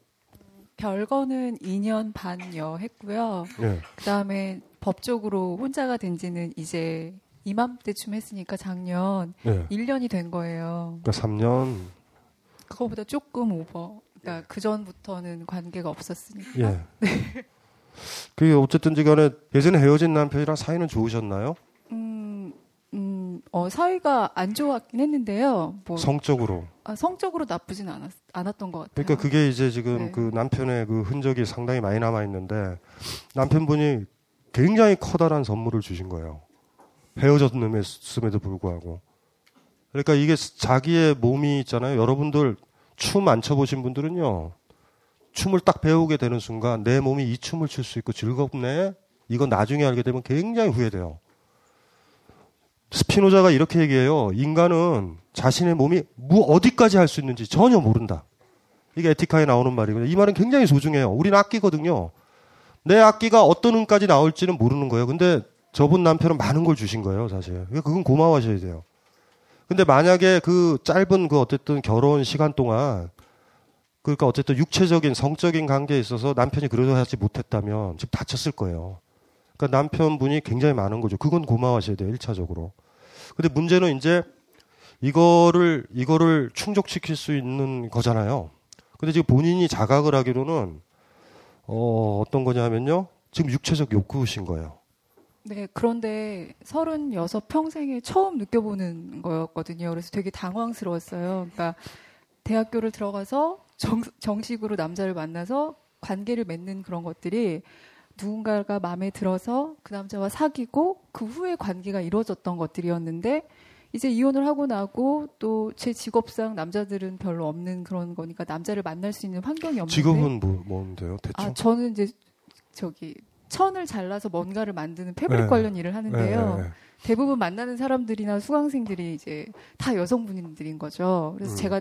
L: 별거는 2년 반여 했고요.
E: 예.
L: 그다음에 법적으로 혼자가 된 지는 이제 이맘때쯤 했으니까 작년
E: 예.
L: 1년이 된 거예요.
E: 그러니까 3년.
L: 그거보다 조금 오버 그러니까 그 전부터는 관계가 없었으니까.
E: 예.
L: 네.
E: 그 어쨌든지 간에 예전에 헤어진 남편이랑 사이는 좋으셨나요?
L: 음, 음, 어, 사이가 안 좋았긴 했는데요. 뭐,
E: 성적으로.
L: 아, 성적으로 나쁘진 않았, 않았던 것 같아요.
E: 그러니까 그게 이제 지금
L: 네.
E: 그 남편의 그 흔적이 상당히 많이 남아 있는데 남편분이 굉장히 커다란 선물을 주신 거예요. 헤어졌음에도 불구하고. 그러니까 이게 자기의 몸이 있잖아요. 여러분들 춤 안 춰보신 분들은요. 춤을 딱 배우게 되는 순간 내 몸이 이 춤을 출 수 있고 즐겁네. 이건 나중에 알게 되면 굉장히 후회돼요. 스피노자가 이렇게 얘기해요. 인간은 자신의 몸이 뭐 어디까지 할 수 있는지 전혀 모른다. 이게 에티카에 나오는 말이거든요. 이 말은 굉장히 소중해요. 우리는 악기거든요. 내 악기가 어떤 음까지 나올지는 모르는 거예요. 근데 저분 남편은 많은 걸 주신 거예요, 사실. 그러니까 그건 고마워하셔야 돼요. 근데 만약에 그 짧은 그 어쨌든 결혼 시간 동안 그러니까 어쨌든 육체적인 성적인 관계에 있어서 남편이 그래도 하지 못했다면 지금 다쳤을 거예요. 그러니까 남편분이 굉장히 많은 거죠. 그건 고마워하셔야 돼요, 1차적으로. 근데 문제는 이제 이거를 이거를 충족시킬 수 있는 거잖아요. 근데 지금 본인이 자각을 하기로는 어, 어떤 거냐면요. 지금 육체적 욕구신 거예요.
L: 네, 그런데 36 평생에 처음 느껴보는 거였거든요. 그래서 되게 당황스러웠어요. 그러니까 대학교를 들어가서 정, 정식으로 남자를 만나서 관계를 맺는 그런 것들이 누군가가 마음에 들어서 그 남자와 사귀고 그 후에 관계가 이루어졌던 것들이었는데 이제 이혼을 하고 나고 또 제 직업상 남자들은 별로 없는 그런 거니까 남자를 만날 수 있는 환경이 없는데
E: 직업은 뭐, 뭔데요, 대충?
L: 아 저는 이제 저기 천을 잘라서 뭔가를 만드는 패브릭
E: 네.
L: 관련 일을 하는데요.
E: 네, 네, 네.
L: 대부분 만나는 사람들이나 수강생들이 이제 다 여성분들인 거죠. 그래서
E: 음.
L: 제가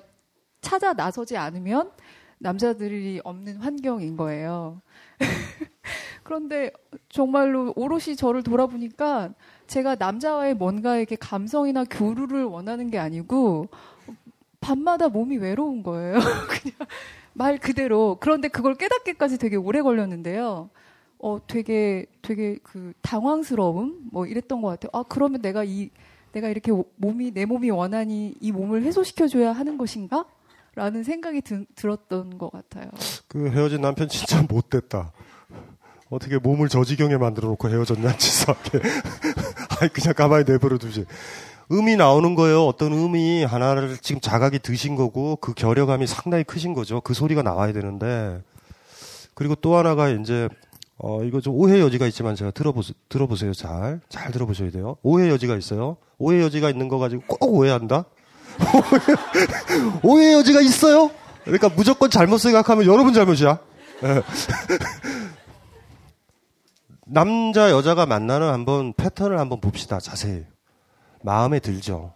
L: 찾아 나서지 않으면 남자들이 없는 환경인 거예요. 그런데 정말로 오롯이 저를 돌아보니까 제가 남자와의 뭔가 이렇게 감성이나 교류를 원하는 게 아니고 밤마다 몸이 외로운 거예요. 그냥 말 그대로. 그런데 그걸 깨닫기까지 되게 오래 걸렸는데요. 어, 되게, 되게 그 당황스러움? 뭐 이랬던 것 같아요. 아, 그러면 내가 이, 내가 이렇게 오- 몸이, 내 몸이 원하니 이 몸을 해소시켜줘야 하는 것인가? 라는 생각이 드- 들었던 것 같아요.
E: 그 헤어진 남편 진짜 못됐다. 어떻게 몸을 저 지경에 만들어 놓고 헤어졌냐, 치사하게. 아이, 그냥 가만히 내버려 두지. 음이 나오는 거예요. 어떤 음이 하나를 지금 자각이 드신 거고, 그 결여감이 상당히 크신 거죠. 그 소리가 나와야 되는데. 그리고 또 하나가 이제, 어, 이거 좀 오해 여지가 있지만 제가 들어보세요, 들어보세요. 잘. 잘 들어보셔야 돼요. 오해 여지가 있어요. 오해 여지가 있는 거 가지고 꼭 오해한다? 오해 여지가 있어요? 그러니까 무조건 잘못 생각하면 여러분 잘못이야. 예. 남자 여자가 만나는 한번 패턴을 한번 봅시다. 자세히. 마음에 들죠.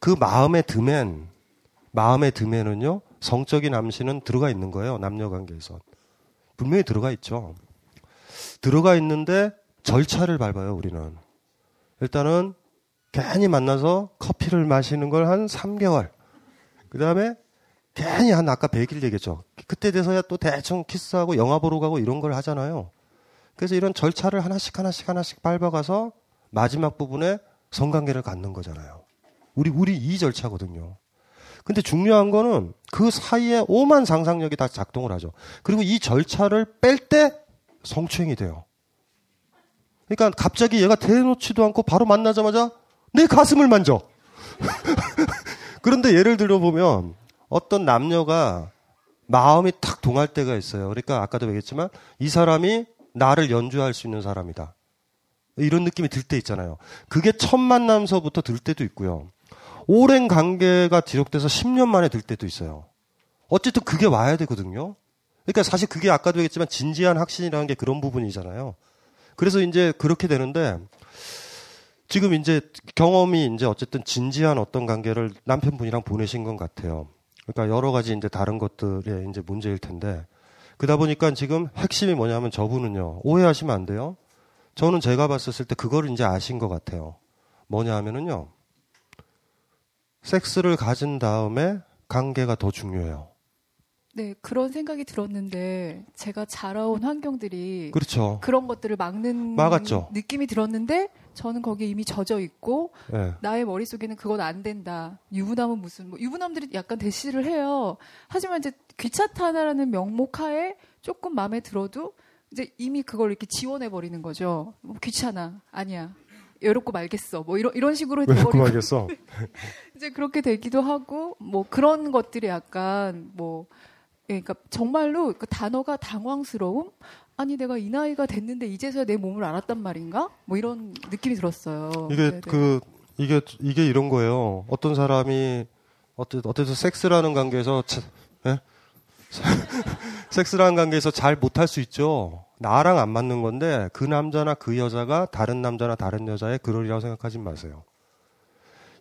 E: 그 마음에 드면 마음에 드면은요 성적인 암시는 들어가 있는 거예요. 남녀 관계에서 분명히 들어가 있죠. 들어가 있는데 절차를 밟아요. 우리는 일단은 괜히 만나서 커피를 마시는 걸 한 3개월. 그 다음에 괜히 한 아까 100일 얘기했죠. 그때 돼서야 또 대충 키스하고 영화 보러 가고 이런 걸 하잖아요. 그래서 이런 절차를 하나씩 하나씩 하나씩 밟아가서 마지막 부분에 성관계를 갖는 거잖아요. 우리 우리 이 절차거든요. 근데 중요한 거는 그 사이에 오만 상상력이 다 작동을 하죠. 그리고 이 절차를 뺄 때 성추행이 돼요. 그러니까 갑자기 얘가 대놓지도 않고 바로 만나자마자 내 가슴을 만져. 그런데 예를 들어 보면 어떤 남녀가 마음이 탁 동할 때가 있어요. 그러니까 아까도 얘기했지만 이 사람이 나를 연주할 수 있는 사람이다. 이런 느낌이 들 때 있잖아요. 그게 첫 만남서부터 들 때도 있고요. 오랜 관계가 지속돼서 10년 만에 들 때도 있어요. 어쨌든 그게 와야 되거든요. 그러니까 사실 그게 아까도 얘기했지만 진지한 확신이라는 게 그런 부분이잖아요. 그래서 이제 그렇게 되는데 지금 이제 경험이 이제 어쨌든 진지한 어떤 관계를 남편분이랑 보내신 것 같아요. 그러니까 여러 가지 이제 다른 것들의 이제 문제일 텐데 그러다 보니까 지금 핵심이 뭐냐면 저분은요 오해하시면 안 돼요. 저는 제가 봤었을 때 그걸 이제 아신 것 같아요. 뭐냐 하면은요 섹스를 가진 다음에 관계가 더 중요해요.
L: 네, 그런 생각이 들었는데 제가 자라온 환경들이
E: 그렇죠.
L: 그런 것들을 막는
E: 막았죠.
L: 느낌이 들었는데 저는 거기에 이미 젖어 있고
E: 네.
L: 나의 머릿속에는 그건 안 된다. 유부남은 무슨 뭐 유부남들이 약간 대시를 해요. 하지만 이제 귀찮다라는 명목하에 조금 마음에 들어도 이제 이미 그걸 이렇게 지원해 버리는 거죠. 뭐 귀찮아. 아니야. 외롭고 말겠어. 뭐 이런 이런 식으로
E: 왜
L: 돼버리고
E: 그만겠어?
L: 이제 그렇게 되기도 하고 뭐 그런 것들이 약간 뭐 예, 그러니까 정말로 그 단어가 당황스러움 아니 내가 이 나이가 됐는데 이제서야 내 몸을 알았단 말인가 뭐 이런 느낌이 들었어요.
E: 이게
L: 네네.
E: 그 이게 이게 이런 거예요. 어떤 사람이 어때 어때서 섹스라는 관계에서 차- 예? 섹스라는 관계에서 잘 못할 수 있죠. 나랑 안 맞는 건데 그 남자나 그 여자가 다른 남자나 다른 여자의 그러리라고 생각하지 마세요.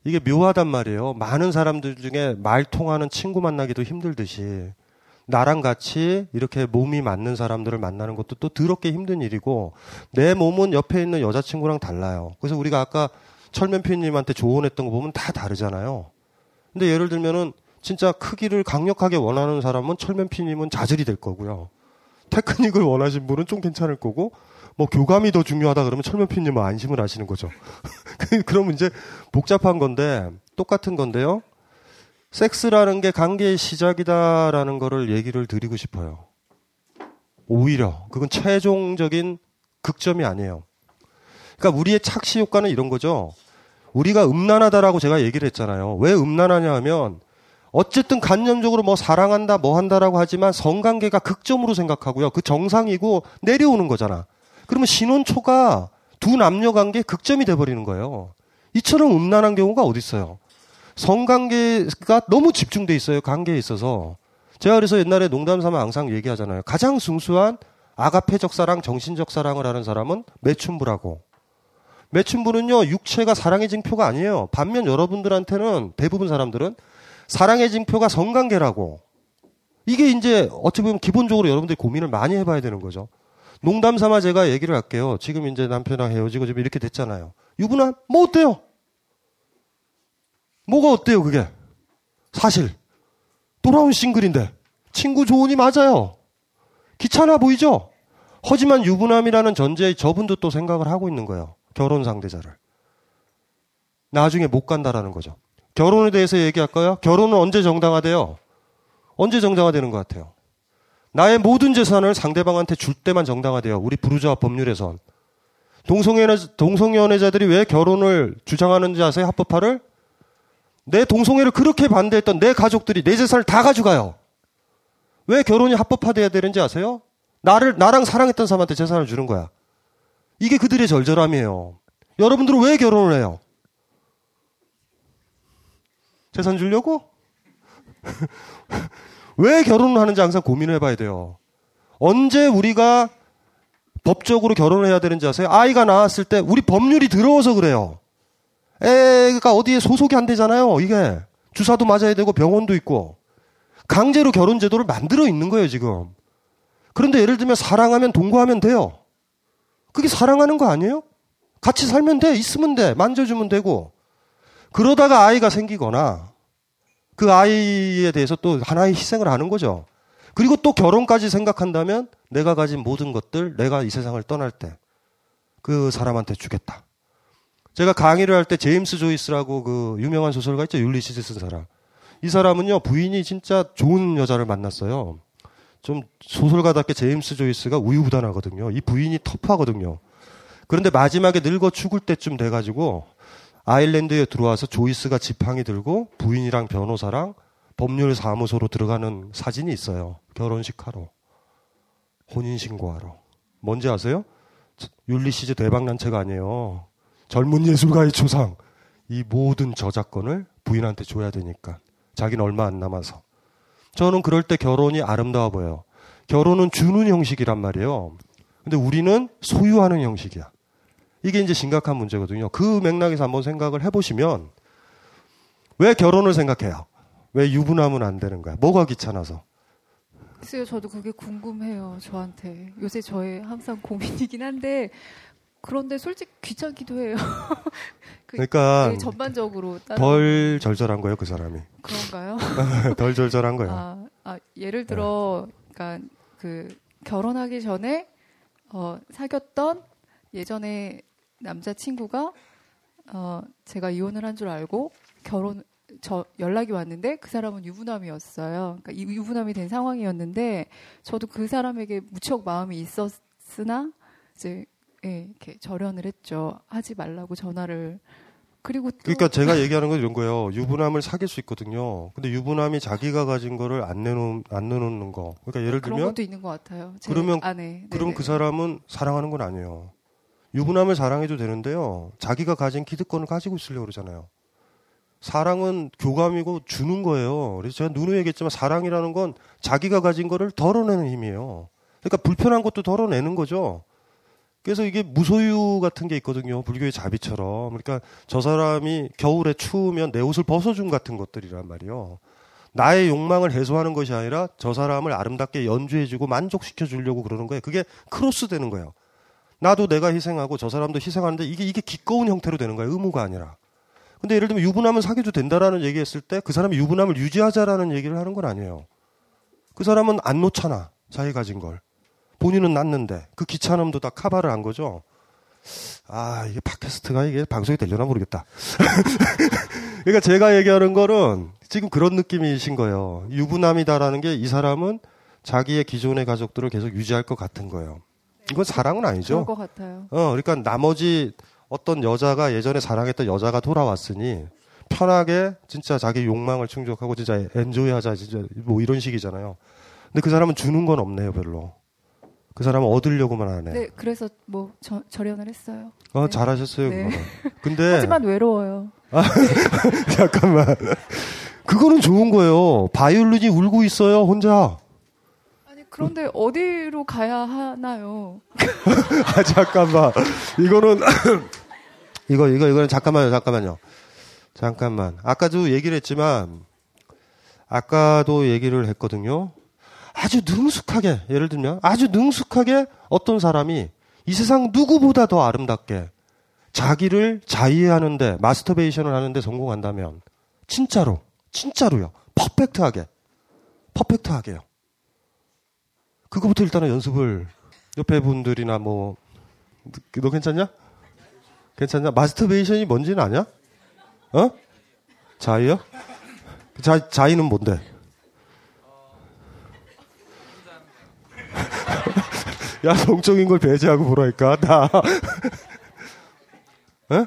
E: 이게 묘하단 말이에요. 많은 사람들 중에 말 통하는 친구 만나기도 힘들듯이 나랑 같이 이렇게 몸이 맞는 사람들을 만나는 것도 또 더럽게 힘든 일이고 내 몸은 옆에 있는 여자친구랑 달라요. 그래서 우리가 아까 철면 피님한테 조언했던 거 보면 다 다르잖아요. 근데 예를 들면은 진짜 크기를 강력하게 원하는 사람은 철면 피님은 자질이 될 거고요. 테크닉을 원하신 분은 좀 괜찮을 거고 뭐 교감이 더 중요하다 그러면 철면 피님은 안심을 하시는 거죠. 그러면 이제 복잡한 건데 똑같은 건데요. 섹스라는 게 관계의 시작이다라는 거를 얘기를 드리고 싶어요. 오히려 그건 최종적인 극점이 아니에요. 그러니까 우리의 착시 효과는 이런 거죠. 우리가 음란하다라고 제가 얘기를 했잖아요. 왜 음란하냐 하면 어쨌든 간념적으로 뭐 사랑한다 뭐 한다라고 하지만 성관계가 극점으로 생각하고요. 그 정상이고 내려오는 거잖아. 그러면 신혼초가 두 남녀 관계 극점이 돼 버리는 거예요. 이처럼 음란한 경우가 어디 있어요? 성관계가 너무 집중돼 있어요. 관계에 있어서. 제가 그래서 옛날에 농담 삼아 항상 얘기하잖아요. 가장 순수한 아가페적 사랑, 정신적 사랑을 하는 사람은 매춘부라고. 매춘부는요, 육체가 사랑의 징표가 아니에요. 반면 여러분들한테는 대부분 사람들은 사랑의 징표가 성관계라고. 이게 이제 어찌 보면 기본적으로 여러분들이 고민을 많이 해봐야 되는 거죠. 농담 삼아 제가 얘기를 할게요. 지금 이제 남편이랑 헤어지고 지금 이렇게 됐잖아요. 유부남, 뭐 어때요? 뭐가 어때요, 그게? 사실. 돌아온 싱글인데. 친구 조언이 맞아요. 귀찮아 보이죠? 하지만 유부남이라는 전제에 저분도 또 생각을 하고 있는 거예요. 결혼 상대자를. 나중에 못 간다라는 거죠. 결혼에 대해서 얘기할까요? 결혼은 언제 정당화돼요? 언제 정당화되는 것 같아요? 나의 모든 재산을 상대방한테 줄 때만 정당화돼요. 우리 부르주아 법률에선. 동성연애, 동성연애자들이 왜 결혼을 주장하는지 아세요? 합법화를? 내 동성애를 그렇게 반대했던 내 가족들이 내 재산을 다 가져가요. 왜 결혼이 합법화돼야 되는지 아세요? 나를, 나랑 사랑했던 사람한테 재산을 주는 거야. 이게 그들의 절절함이에요. 여러분들은 왜 결혼을 해요? 재산 주려고? 왜 결혼을 하는지 항상 고민을 해봐야 돼요. 언제 우리가 법적으로 결혼을 해야 되는지 아세요? 아이가 나왔을 때 우리 법률이 들어와서 그래요. 애가 어디에 소속이 안 되잖아요. 이게 주사도 맞아야 되고 병원도 있고 강제로 결혼 제도를 만들어 있는 거예요 지금. 그런데 예를 들면 사랑하면 동거하면 돼요. 그게 사랑하는 거 아니에요? 같이 살면 돼, 있으면 돼, 만져주면 되고. 그러다가 아이가 생기거나 그 아이에 대해서 또 하나의 희생을 하는 거죠. 그리고 또 결혼까지 생각한다면 내가 가진 모든 것들 내가 이 세상을 떠날 때 그 사람한테 주겠다. 제가 강의를 할 때 제임스 조이스라고 그 유명한 소설가 있죠. 율리시스 쓴 사람. 이 사람은요, 부인이 진짜 좋은 여자를 만났어요. 좀 소설가답게 제임스 조이스가 우유부단하거든요. 이 부인이 터프하거든요. 그런데 마지막에 늙어 죽을 때쯤 돼가지고 아일랜드에 들어와서 조이스가 지팡이 들고 부인이랑 변호사랑 법률 사무소로 들어가는 사진이 있어요. 결혼식 하러. 혼인신고하러. 뭔지 아세요? 율리시즈 대박난 책 아니에요. 젊은 예술가의 초상. 이 모든 저작권을 부인한테 줘야 되니까. 자기는 얼마 안 남아서. 저는 그럴 때 결혼이 아름다워 보여요. 결혼은 주는 형식이란 말이에요. 근데 우리는 소유하는 형식이야. 이게 이제 심각한 문제거든요. 그 맥락에서 한번 생각을 해보시면 왜 결혼을 생각해요? 왜 유부남은 안 되는 거야? 뭐가 귀찮아서?
L: 글쎄요, 저도 그게 궁금해요, 저한테. 요새 저의 항상 고민이긴 한데, 그런데 솔직히 귀찮기도 해요. 그,
E: 그러니까
L: 네, 전반적으로
E: 덜 절절한 거예요, 그 사람이.
L: 그런가요?
E: 덜 절절한 거예요.
L: 아, 아, 예를 들어, 그러니까 그 결혼하기 전에 어, 사귀었던 예전에 남자친구가 어, 제가 이혼을 한 줄 알고 결혼 저 연락이 왔는데 그 사람은 유부남이었어요. 그러니까 이- 유부남이 된 상황이었는데 저도 그 사람에게 무척 마음이 있었으나 이제 예, 이렇게 절연을 했죠. 하지 말라고 전화를 그리고 또
E: 그러니까 제가 얘기하는 건 이런 거예요. 유부남을 사귈 수 있거든요. 근데 유부남이 자기가 가진 거를 안 내놓 안 내놓는 거. 그러니까 예를
L: 그런
E: 들면
L: 것도 있는 것 같아요. 제
E: 그러면
L: 안에.
E: 그럼
L: 네네.
E: 그 사람은 사랑하는 건 아니에요. 유부남을 사랑해도 되는데요. 자기가 가진 기득권을 가지고 있으려고 그러잖아요. 사랑은 교감이고 주는 거예요. 그래서 제가 누누이 얘기했지만 사랑이라는 건 자기가 가진 거를 덜어내는 힘이에요. 그러니까 불편한 것도 덜어내는 거죠. 그래서 이게 무소유 같은 게 있거든요. 불교의 자비처럼. 그러니까 저 사람이 겨울에 추우면 내 옷을 벗어준 같은 것들이란 말이에요. 나의 욕망을 해소하는 것이 아니라 저 사람을 아름답게 연주해주고 만족시켜 주려고 그러는 거예요. 그게 크로스 되는 거예요. 나도 내가 희생하고 저 사람도 희생하는데 이게 이게 기꺼운 형태로 되는 거예요. 의무가 아니라. 근데 예를 들면 유부남은 사귀어도 된다라는 얘기했을 때 그 사람이 유부남을 유지하자라는 얘기를 하는 건 아니에요. 그 사람은 안 놓잖아. 자기 가진 걸. 본인은 낳는데 그 귀찮음도 다 카바를 한 거죠. 아, 이게 팟캐스트가 이게 방송이 되려나 모르겠다. 그러니까 제가 얘기하는 거는 지금 그런 느낌이신 거예요. 유부남이다라는 게 이 사람은 자기의 기존의 가족들을 계속 유지할 것 같은 거예요. 이건 사랑은 아니죠.
L: 그럴 것 같아요.
E: 어, 그러니까 나머지 어떤 여자가 예전에 사랑했던 여자가 돌아왔으니 편하게 진짜 자기 욕망을 충족하고 진짜 엔조이하자 진짜 뭐 이런 식이잖아요. 근데 그 사람은 주는 건 없네요, 별로. 그 사람은 얻으려고만 하네.
L: 네, 그래서 뭐 저, 절연을 했어요.
E: 어,
L: 네.
E: 잘하셨어요,
L: 네.
E: 근데
L: 하지만 외로워요.
E: 아, 잠깐만. 그거는 좋은 거예요. 바이올린이 울고 있어요, 혼자.
L: 그런데 어디로 가야 하나요?
E: 아, 잠깐만. 이거는, 이거, 이거, 이거는 잠깐만요, 잠깐만요. 잠깐만. 아까도 얘기를 했지만, 아까도 얘기를 했거든요. 아주 능숙하게, 예를 들면, 아주 능숙하게 어떤 사람이 이 세상 누구보다 더 아름답게 자기를 자위하는데, 마스터베이션을 하는데 성공한다면, 진짜로, 진짜로요. 퍼펙트하게. 퍼펙트하게요. 그거부터 일단은 연습을 옆에 분들이나 뭐, 너 괜찮냐? 괜찮냐? 마스터베이션이 뭔지는 아냐? 어? 자이요? 자, 자이는 뭔데? 야, 성적인 걸 배제하고 보라니까. 나. 에?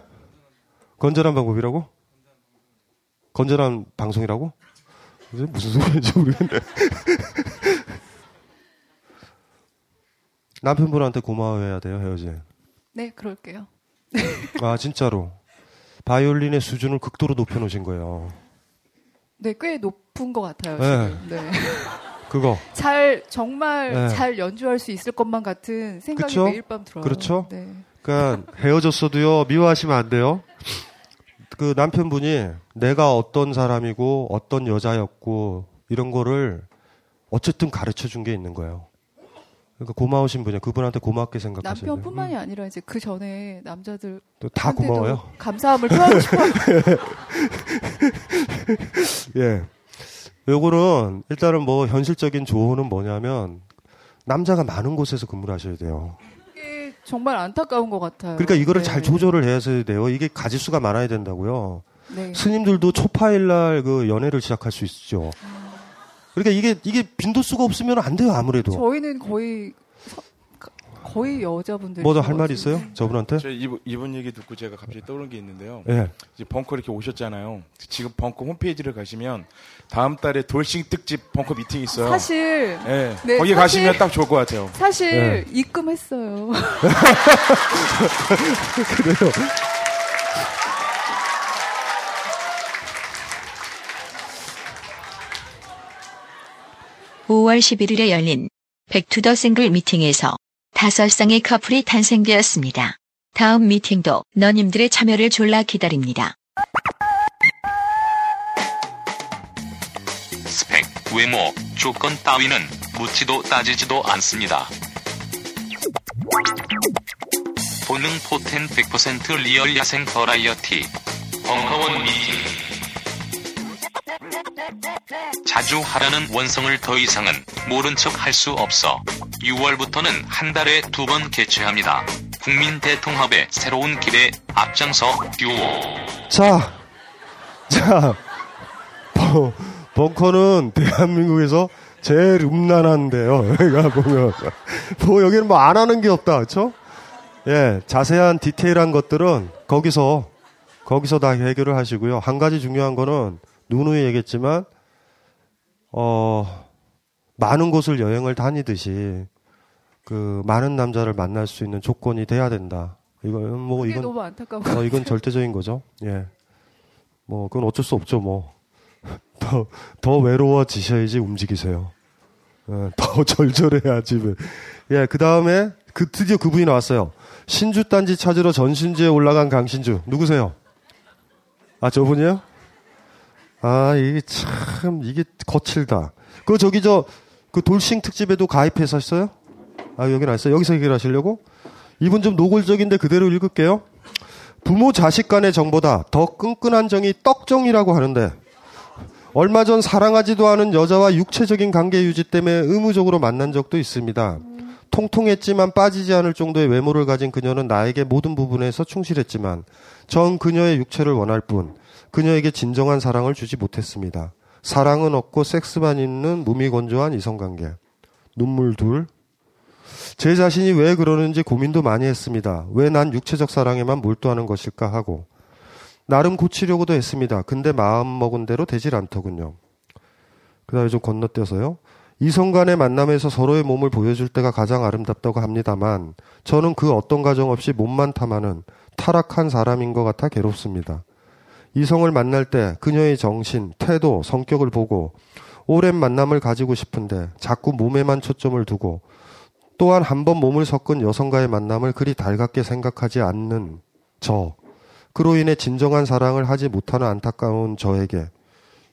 E: 건전한 방법이라고? 건전한 방송이라고? 무슨 소리인지 모르겠네. 남편분한테 고마워해야 돼요, 헤어진.
L: 네, 그럴게요.
E: 아, 진짜로. 바이올린의 수준을 극도로 높여놓으신 거예요.
L: 네, 꽤 높은 것 같아요.
E: 네.
L: 지금. 네.
E: 그거.
L: 잘 정말
E: 네.
L: 잘 연주할 수 있을 것만 같은 생각이
E: 그쵸?
L: 매일 밤 들어요.
E: 그렇죠?
L: 네.
E: 그러니까 헤어졌어도요 미워하시면 안 돼요. 그 남편분이 내가 어떤 사람이고 어떤 여자였고 이런 거를 어쨌든 가르쳐 준 게 있는 거예요. 그러니까 고마우신 분이에요. 그분한테 고맙게 돼요.
L: 남편뿐만이 아니라 이제 그 전에 남자들
E: 또다 고마워요?
L: 감사함을 표하고 싶어요.
E: 예. 요거는 일단은 뭐 현실적인 조언은 뭐냐면 남자가 많은 곳에서 근무를 하셔야 돼요.
L: 이게 정말 안타까운 것 같아요.
E: 그러니까 이거를
L: 네.
E: 잘 조절을 해야 돼요. 이게 가지수가 많아야 된다고요.
L: 네.
E: 스님들도 초파일 날 그 연애를 시작할 수 있죠. 그러니까 이게 이게 빈도수가 없으면 안 돼요 아무래도.
L: 저희는 거의 서- 거의 여자분들.
E: 뭐더 할 말 있어요? 저분한테?
N: 저 이분, 이분 얘기 듣고 제가 갑자기 떠오른 게 있는데요.
E: 예.
N: 이제 벙커 이렇게 오셨잖아요. 지금 벙커 홈페이지를 가시면 다음 달에 돌싱 특집 벙커 미팅 있어요.
L: 사실
N: 예.
L: 네,
N: 거기
L: 사실-
N: 가시면 딱 좋을 것 같아요.
L: 사실
E: 네.
L: 입금했어요.
E: 그래요.
C: 5월 11일에 열린 Back to the Single 미팅에서 다섯 쌍의 커플이 탄생되었습니다. 다음 미팅도 너님들의 참여를 졸라 기다립니다.
D: 스펙, 외모, 조건 따위는 묻지도 따지지도 않습니다. 본능 포텐 100% real 야생 버라이어티 벙커원 미팅 자주 하라는 원성을 더 이상은 모른 척 할 수 없어 6월부터는 한 달에 두 번 개최합니다. 국민 대통합의 새로운 길에 앞장서 듀오.
E: 자, 자, 벙- 벙커는 대한민국에서 제일 음란한데요. 여기가 보면. 뭐, 여기는 뭐 안 하는 게 없다. 그쵸? 예, 자세한 디테일한 것들은 거기서, 거기서 다 해결을 하시고요. 한 가지 중요한 거는 누누이 얘기했지만, 어, 많은 곳을 여행을 다니듯이 그 많은 남자를 만날 수 있는 조건이 돼야 된다. 이건 뭐 이건
L: 너무 안타까운
E: 어,
L: 것
E: 이건. 절대적인 거죠. 예. 뭐 그건 어쩔 수 없죠. 뭐 더더 외로워지셔야지 움직이세요. 어, 더 절절해야지. 예. 그 다음에 그 드디어 그분이 나왔어요. 신주 딴지 찾으러 전신주에 올라간 강신주 누구세요? 아 저분이요? 아 이게 참 이게 거칠다. 그 저기 저 그 돌싱 특집에도 가입했었어요? 아 여기 나있어요. 여기서 해결하시려고? 이분 좀 노골적인데 그대로 읽을게요. 부모 자식 간의 정보다 더 끈끈한 정이 떡정이라고 하는데 얼마 전 사랑하지도 않은 여자와 육체적인 관계 유지 때문에 의무적으로 만난 적도 있습니다. 통통했지만 빠지지 않을 정도의 외모를 가진 그녀는 나에게 모든 부분에서 충실했지만 전 그녀의 육체를 원할 뿐 그녀에게 진정한 사랑을 주지 못했습니다. 사랑은 없고 섹스만 있는 무미건조한 이성관계. 눈물 둘. 제 자신이 왜 그러는지 고민도 많이 했습니다. 왜 난 육체적 사랑에만 몰두하는 것일까 하고. 나름 고치려고도 했습니다. 근데 마음 먹은 대로 되질 않더군요. 그 다음에 좀 건너뛰어서요. 이성 간의 만남에서 서로의 몸을 보여줄 때가 가장 아름답다고 합니다만 저는 그 어떤 가정 없이 몸만 탐하는 타락한 사람인 것 같아 괴롭습니다. 이성을 만날 때 그녀의 정신, 태도, 성격을 보고 오랜 만남을 가지고 싶은데 자꾸 몸에만 초점을 두고 또한 한 번 몸을 섞은 여성과의 만남을 그리 달갑게 생각하지 않는 저. 그로 인해 진정한 사랑을 하지 못하는 안타까운 저에게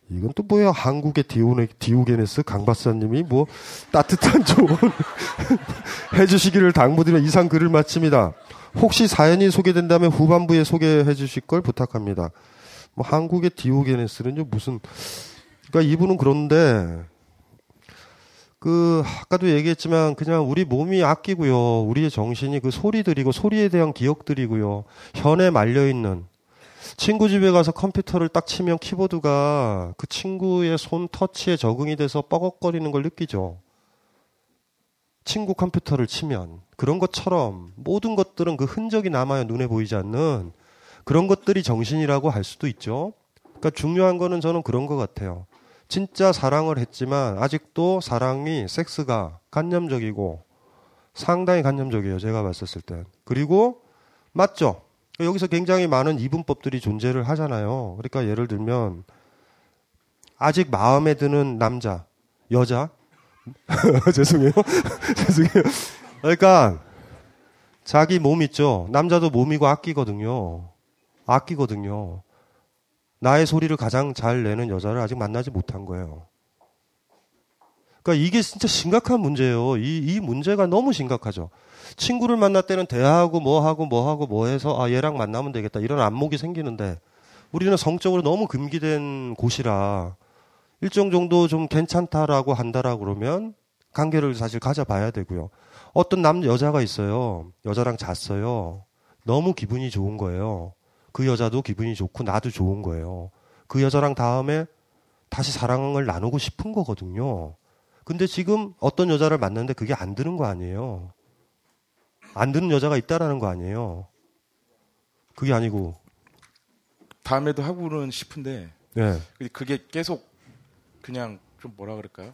E: 이건 또 뭐야 한국의 디오네, 디오게네스 강 박사님이 뭐 따뜻한 조언 해주시기를 당부드려 이상 글을 마칩니다. 혹시 사연이 소개된다면 후반부에 소개해 주실 걸 부탁합니다. 뭐 한국의 디오게네스는요 무슨 그러니까 이분은 그런데 그 아까도 얘기했지만 그냥 우리 몸이 아끼고요. 우리의 정신이 그 소리들이고 소리에 대한 기억들이고요. 현에 말려 있는 친구 집에 가서 컴퓨터를 딱 치면 키보드가 그 친구의 손 터치에 적응이 돼서 뻐걱거리는 걸 느끼죠. 친구 컴퓨터를 치면 그런 것처럼 모든 것들은 그 흔적이 남아요. 눈에 보이지 않는 그런 것들이 정신이라고 할 수도 있죠. 그러니까 중요한 거는 저는 그런 것 같아요. 진짜 사랑을 했지만 아직도 사랑이 섹스가 간념적이고 상당히 간념적이에요. 제가 봤었을 땐. 그리고 맞죠? 여기서 굉장히 많은 이분법들이 존재를 하잖아요. 그러니까 예를 들면 아직 마음에 드는 남자, 여자 죄송해요. 죄송해요. 그러니까 자기 몸 있죠. 남자도 몸이고 아끼거든요. 아끼거든요. 나의 소리를 가장 잘 내는 여자를 아직 만나지 못한 거예요. 그러니까 이게 진짜 심각한 문제예요. 이, 이 문제가 너무 심각하죠. 친구를 만날 때는 대화하고 뭐 하고 뭐 하고 뭐 해서 아 얘랑 만나면 되겠다 이런 안목이 생기는데 우리는 성적으로 너무 금기된 곳이라 일정 정도 좀 괜찮다라고 한다라고 그러면 관계를 사실 가져봐야 되고요. 어떤 남 여자가 있어요. 여자랑 잤어요. 너무 기분이 좋은 거예요. 그 여자도 기분이 좋고 나도 좋은 거예요. 그 여자랑 다음에 다시 사랑을 나누고 싶은 거거든요. 근데 지금 어떤 여자를 만났는데 그게 안 드는 거 아니에요. 안 드는 여자가 있다라는 거 아니에요. 그게 아니고
N: 다음에도 하고는 싶은데
E: 예.
N: 근데 그게 계속 그냥 좀 뭐라 그럴까요?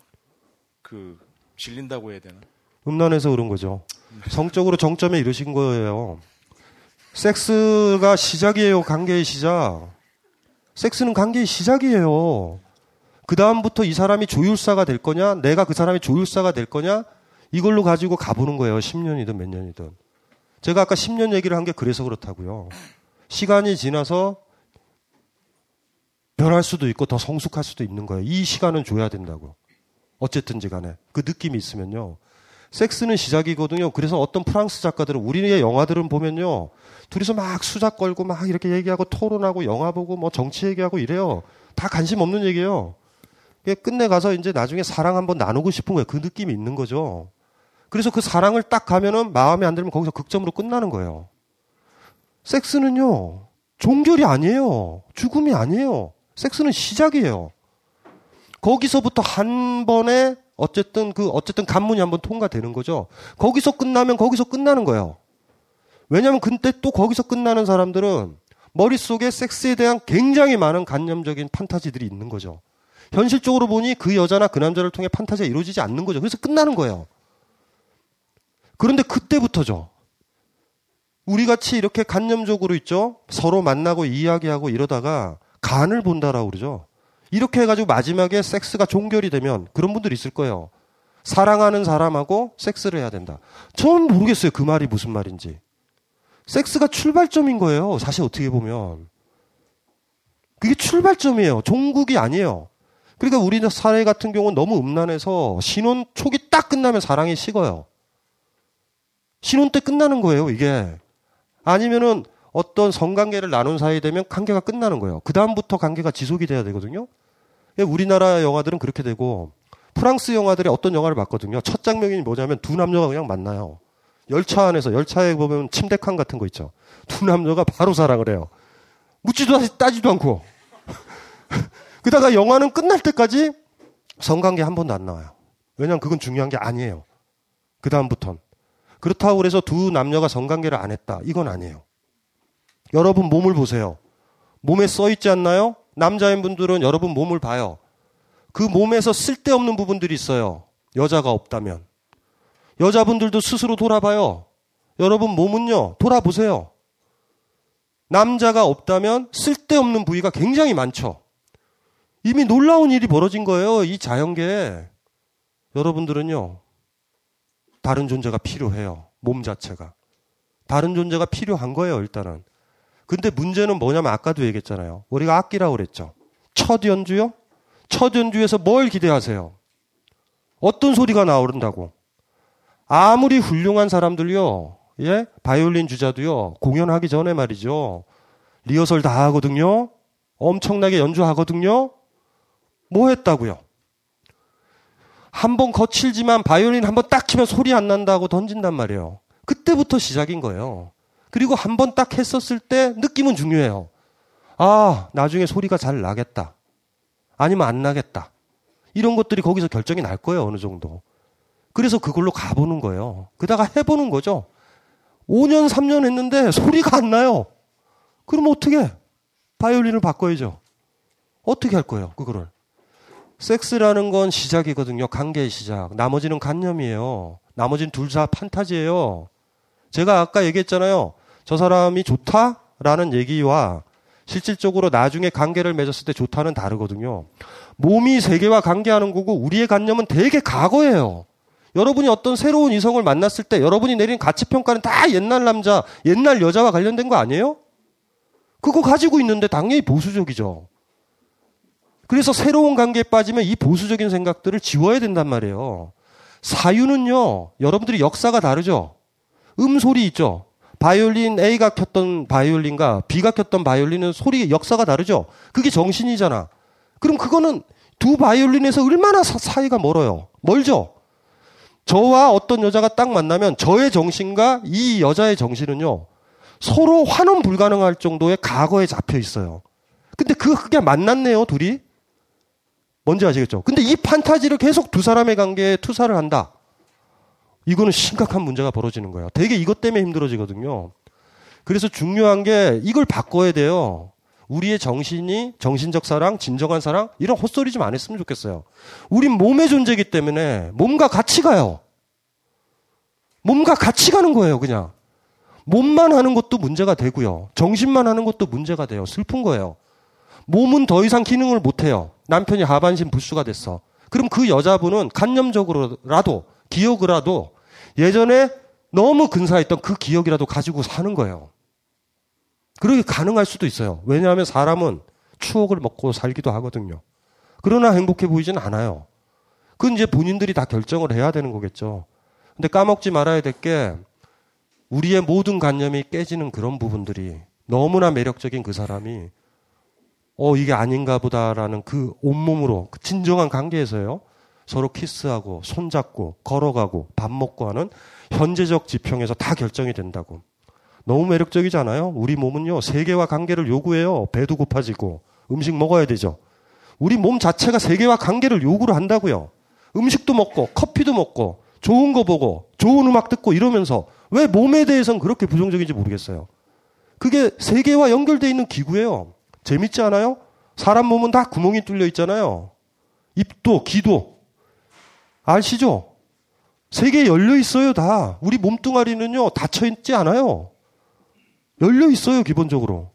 N: 그 질린다고 해야 되나?
E: 음란해서 그런 거죠. 성적으로 정점에 이르신 거예요. 섹스가 시작이에요. 관계의 시작. 섹스는 관계의 시작이에요. 그 다음부터 이 사람이 조율사가 될 거냐, 내가 그 사람의 조율사가 될 거냐, 이걸로 가지고 가보는 거예요. 10년이든 몇 년이든. 제가 아까 10년 얘기를 한 게 그래서 그렇다고요. 시간이 지나서 변할 수도 있고 더 성숙할 수도 있는 거예요. 이 시간은 줘야 된다고. 어쨌든지 간에. 그 느낌이 있으면요. 섹스는 시작이거든요. 그래서 어떤 프랑스 작가들은 우리의 영화들은 보면요. 둘이서 막 수작 걸고 막 이렇게 얘기하고 토론하고 영화 보고 뭐 정치 얘기하고 이래요. 다 관심 없는 얘기예요. 끝내 가서 이제 나중에 사랑 한번 나누고 싶은 거예요. 그 느낌이 있는 거죠. 그래서 그 사랑을 딱 가면은 마음에 안 들면 거기서 극점으로 끝나는 거예요. 섹스는요, 종결이 아니에요. 죽음이 아니에요. 섹스는 시작이에요. 거기서부터 한 번에 어쨌든 그 어쨌든 관문이 한번 통과되는 거죠. 거기서 끝나면 거기서 끝나는 거예요. 왜냐하면 그때 또 거기서 끝나는 사람들은 머릿속에 섹스에 대한 굉장히 많은 간념적인 판타지들이 있는 거죠. 현실적으로 보니 그 여자나 그 남자를 통해 판타지가 이루어지지 않는 거죠. 그래서 끝나는 거예요. 그런데 그때부터죠. 우리 같이 이렇게 간념적으로 있죠. 서로 만나고 이야기하고 이러다가 간을 본다라고 그러죠. 이렇게 해가지고 마지막에 섹스가 종결이 되면 그런 분들이 있을 거예요. 사랑하는 사람하고 섹스를 해야 된다. 저는 모르겠어요. 그 말이 무슨 말인지. 섹스가 출발점인 거예요. 사실 어떻게 보면. 그게 출발점이에요. 종국이 아니에요. 그러니까 우리 사회 같은 경우는 너무 음란해서 신혼 초기 딱 끝나면 사랑이 식어요. 신혼 때 끝나는 거예요, 이게. 아니면은 어떤 성관계를 나눈 사이 되면 관계가 끝나는 거예요. 그다음부터 관계가 지속이 돼야 되거든요. 우리나라 영화들은 그렇게 되고 프랑스 영화들이 어떤 영화를 봤거든요. 첫 장면이 뭐냐면 두 남녀가 그냥 만나요. 열차 안에서 열차에 보면 침대 칸 같은 거 있죠. 두 남녀가 바로 사랑을 해요. 묻지도 따지도 않고. 그다가 영화는 끝날 때까지 성관계 한 번도 안 나와요. 왜냐하면 그건 중요한 게 아니에요. 그 다음부턴. 그렇다고 그래서 두 남녀가 성관계를 안 했다. 이건 아니에요. 여러분 몸을 보세요. 몸에 써 있지 않나요? 남자인 분들은 여러분 몸을 봐요. 그 몸에서 쓸데없는 부분들이 있어요. 여자가 없다면. 여자분들도 스스로 돌아봐요. 여러분 몸은요, 돌아보세요. 남자가 없다면 쓸데없는 부위가 굉장히 많죠. 이미 놀라운 일이 벌어진 거예요. 이 자연계에. 여러분들은요, 다른 존재가 필요해요. 몸 자체가. 다른 존재가 필요한 거예요, 일단은. 근데 문제는 뭐냐면 아까도 얘기했잖아요. 우리가 악기라고 그랬죠. 첫 연주요? 첫 연주에서 뭘 기대하세요? 어떤 소리가 나오른다고? 아무리 훌륭한 사람들요, 예? 바이올린 주자도요, 공연하기 전에 말이죠. 리허설 다 하거든요? 엄청나게 연주하거든요? 뭐 했다고요? 한 번 거칠지만 바이올린 한 번 딱 치면 소리 안 난다고 던진단 말이에요. 그때부터 시작인 거예요. 그리고 한 번 딱 했었을 때 느낌은 중요해요. 아, 나중에 소리가 잘 나겠다. 아니면 안 나겠다. 이런 것들이 거기서 결정이 날 거예요, 어느 정도. 그래서 그걸로 가보는 거예요. 그다가 해보는 거죠. 5년, 3년 했는데 소리가 안 나요. 그럼 어떻게? 바이올린을 바꿔야죠. 어떻게 할 거예요, 그거를? 섹스라는 건 시작이거든요. 관계의 시작. 나머지는 관념이에요. 나머지는 둘 다 판타지예요. 제가 아까 얘기했잖아요. 저 사람이 좋다라는 얘기와 실질적으로 나중에 관계를 맺었을 때 좋다는 다르거든요. 몸이 세계와 관계하는 거고 우리의 관념은 되게 과거예요. 여러분이 어떤 새로운 이성을 만났을 때 여러분이 내린 가치 평가는 다 옛날 남자, 옛날 여자와 관련된 거 아니에요? 그거 가지고 있는데 당연히 보수적이죠. 그래서 새로운 관계에 빠지면 이 보수적인 생각들을 지워야 된단 말이에요. 사유는요, 여러분들이 역사가 다르죠? 음소리 있죠? 바이올린 A가 켰던 바이올린과 B가 켰던 바이올린은 소리 역사가 다르죠? 그게 정신이잖아. 그럼 그거는 두 바이올린에서 얼마나 사, 이가 멀어요? 멀죠? 저와 어떤 여자가 딱 만나면 저의 정신과 이 여자의 정신은요, 서로 환원 불가능할 정도의 과거에 잡혀 있어요. 근데 그, 그게 만났네요, 둘이? 뭔지 아시겠죠? 근데 이 판타지를 계속 두 사람의 관계에 투사를 한다. 이거는 심각한 문제가 벌어지는 거예요. 되게 이것 때문에 힘들어지거든요. 그래서 중요한 게 이걸 바꿔야 돼요. 우리의 정신이 정신적 사랑, 진정한 사랑 이런 헛소리 좀 안 했으면 좋겠어요. 우린 몸의 존재이기 때문에 몸과 같이 가요. 몸과 같이 가는 거예요, 그냥. 몸만 하는 것도 문제가 되고요. 정신만 하는 것도 문제가 돼요. 슬픈 거예요. 몸은 더 이상 기능을 못 해요. 남편이 하반신 불수가 됐어. 그럼 그 여자분은 간념적으로라도 기억을라도 예전에 너무 근사했던 그 기억이라도 가지고 사는 거예요. 그렇게 가능할 수도 있어요. 왜냐하면 사람은 추억을 먹고 살기도 하거든요. 그러나 행복해 보이진 않아요. 그건 이제 본인들이 다 결정을 해야 되는 거겠죠. 근데 까먹지 말아야 될 게 우리의 모든 관념이 깨지는 그런 부분들이 너무나 매력적인 그 사람이 어, 이게 아닌가 보다라는 그 온몸으로, 그 진정한 관계에서요. 서로 키스하고 손잡고 걸어가고 밥 먹고 하는 현재적 지평에서 다 결정이 된다고. 너무 매력적이잖아요. 우리 몸은요 세계와 관계를 요구해요. 배도 고파지고 음식 먹어야 되죠. 우리 몸 자체가 세계와 관계를 요구를 한다고요. 음식도 먹고 커피도 먹고 좋은 거 보고 좋은 음악 듣고 이러면서 왜 몸에 대해서는 그렇게 부정적인지 모르겠어요. 그게 세계와 연결되어 있는 기구예요. 재밌지 않아요? 사람 몸은 다 구멍이 뚫려 있잖아요. 입도, 귀도. 아시죠? 세계에 열려 있어요, 다. 우리 몸뚱아리는요, 닫혀 있지 않아요. 열려 있어요, 기본적으로.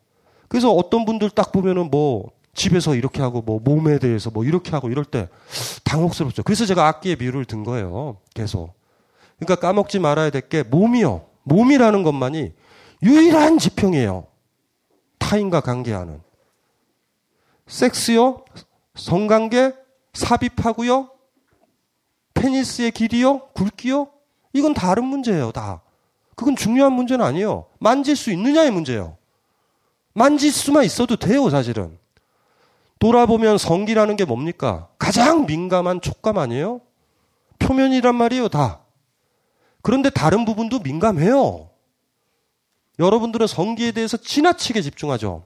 E: 그래서 어떤 분들 딱 보면은 뭐, 집에서 이렇게 하고, 뭐, 몸에 대해서 뭐, 이렇게 하고, 이럴 때 당혹스럽죠. 그래서 제가 악기의 비유를 든 거예요, 계속. 그러니까 까먹지 말아야 될 게 몸이요. 몸이라는 것만이 유일한 지평이에요. 타인과 관계하는. 섹스요, 성관계, 삽입하고요, 페니스의 길이요, 굵기요, 이건 다른 문제예요, 다. 그건 중요한 문제는 아니에요. 만질 수 있느냐의 문제예요. 만질 수만 있어도 돼요, 사실은. 돌아보면 성기라는 게 뭡니까? 가장 민감한 촉감 아니에요? 표면이란 말이에요, 다. 그런데 다른 부분도 민감해요. 여러분들은 성기에 대해서 지나치게 집중하죠.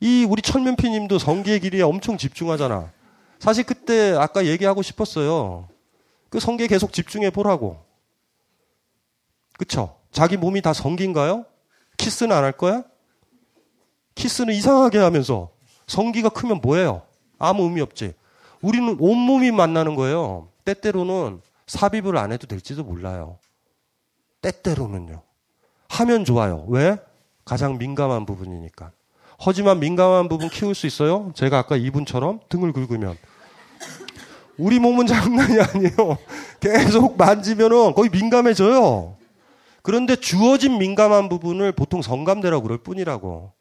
E: 이 우리 철면피 님도 성기의 길이에 엄청 집중하잖아. 사실 그때 아까 얘기하고 싶었어요. 그 성기에 계속 집중해 보라고. 그쵸? 자기 몸이 다 성기인가요? 키스는 안 할 거야? 키스는 이상하게 하면서 성기가 크면 뭐예요? 아무 의미 없지. 우리는 온몸이 만나는 거예요. 때때로는 삽입을 안 해도 될지도 몰라요. 때때로는요. 하면 좋아요. 왜? 가장 민감한 부분이니까. 하지만 민감한 부분 키울 수 있어요? 제가 아까 이분처럼 등을 긁으면. 우리 몸은 장난이 아니에요. 계속 만지면은 거의 민감해져요. 그런데 주어진 민감한 부분을 보통 성감대라고 그럴 뿐이라고.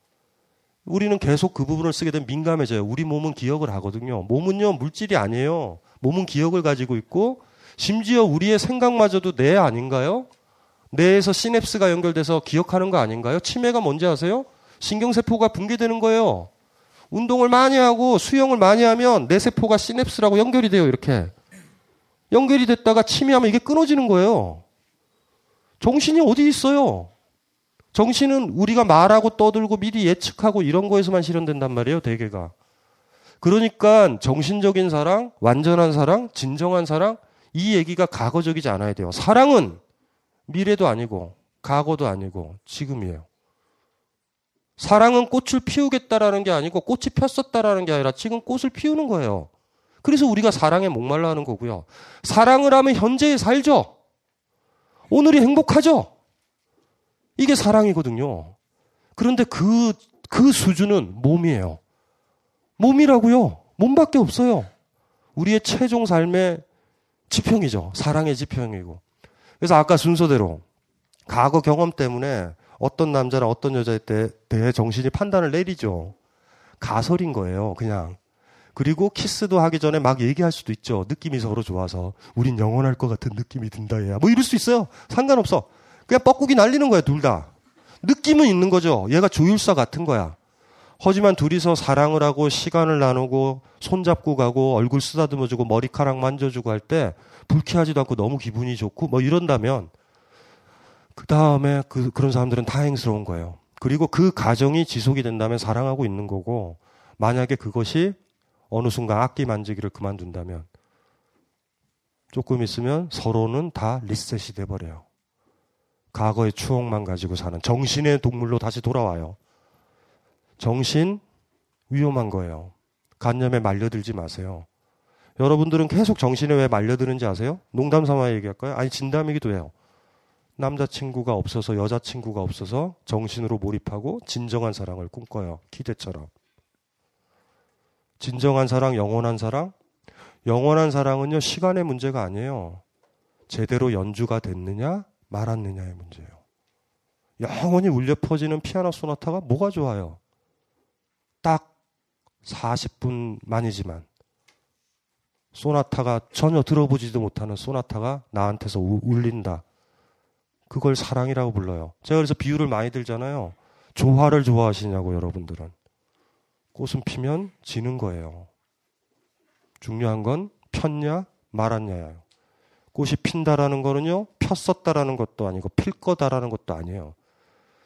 E: 우리는 계속 그 부분을 쓰게 되면 민감해져요. 우리 몸은 기억을 하거든요. 몸은요, 물질이 아니에요. 몸은 기억을 가지고 있고, 심지어 우리의 생각마저도 뇌 아닌가요? 뇌에서 시냅스가 연결돼서 기억하는 거 아닌가요? 치매가 뭔지 아세요? 신경세포가 붕괴되는 거예요. 운동을 많이 하고 수영을 많이 하면 내 세포가 시냅스라고 연결이 돼요, 이렇게. 연결이 됐다가 치매하면 이게 끊어지는 거예요. 정신이 어디 있어요? 정신은 우리가 말하고 떠들고 미리 예측하고 이런 거에서만 실현된단 말이에요, 대개가. 그러니까 정신적인 사랑, 완전한 사랑, 진정한 사랑, 이 얘기가 과거적이지 않아야 돼요. 사랑은 미래도 아니고, 과거도 아니고, 지금이에요. 사랑은 꽃을 피우겠다라는 게 아니고 꽃이 폈었다라는 게 아니라 지금 꽃을 피우는 거예요. 그래서 우리가 사랑에 목말라 하는 거고요. 사랑을 하면 현재에 살죠. 오늘이 행복하죠. 이게 사랑이거든요. 그런데 그, 그 수준은 몸이에요. 몸이라고요. 몸밖에 없어요. 우리의 최종 삶의 지평이죠. 사랑의 지평이고. 그래서 아까 순서대로 과거 경험 때문에 어떤 남자나 어떤 여자에 대해 정신이 판단을 내리죠. 가설인 거예요, 그냥. 그리고 키스도 하기 전에 막 얘기할 수도 있죠. 느낌이 서로 좋아서. 우린 영원할 것 같은 느낌이 든다, 얘야. 뭐 이럴 수 있어요. 상관없어. 그냥 뻐꾸기 날리는 거야, 둘 다. 느낌은 있는 거죠. 얘가 조율사 같은 거야. 하지만 둘이서 사랑을 하고 시간을 나누고 손잡고 가고 얼굴 쓰다듬어주고 머리카락 만져주고 할 때 불쾌하지도 않고 너무 기분이 좋고 뭐 이런다면 그 다음에 그, 그런 사람들은 다행스러운 거예요. 그리고 그 가정이 지속이 된다면 사랑하고 있는 거고, 만약에 그것이 어느 순간 악기 만지기를 그만둔다면, 조금 있으면 서로는 다 리셋이 돼버려요. 과거의 추억만 가지고 사는 정신의 동물로 다시 돌아와요. 정신 위험한 거예요. 간념에 말려들지 마세요. 여러분들은 계속 정신에 왜 말려드는지 아세요? 농담 삼아 얘기할까요? 아니 진담이기도 해요. 남자친구가 없어서 여자친구가 없어서 정신으로 몰입하고 진정한 사랑을 꿈꿔요. 기대처럼. 진정한 사랑, 영원한 사랑? 영원한 사랑은요, 시간의 문제가 아니에요. 제대로 연주가 됐느냐, 말았느냐의 문제예요. 영원히 울려 퍼지는 피아노 소나타가 뭐가 좋아요? 딱 40분만이지만, 소나타가 전혀 들어보지도 못하는 소나타가 나한테서 울린다. 그걸 사랑이라고 불러요. 제가 그래서 비유를 많이 들잖아요. 조화를 좋아하시냐고 여러분들은. 꽃은 피면 지는 거예요. 중요한 건 폈냐 말았냐요. 꽃이 핀다라는 거는요, 폈었다라는 것도 아니고 필 거다라는 것도 아니에요.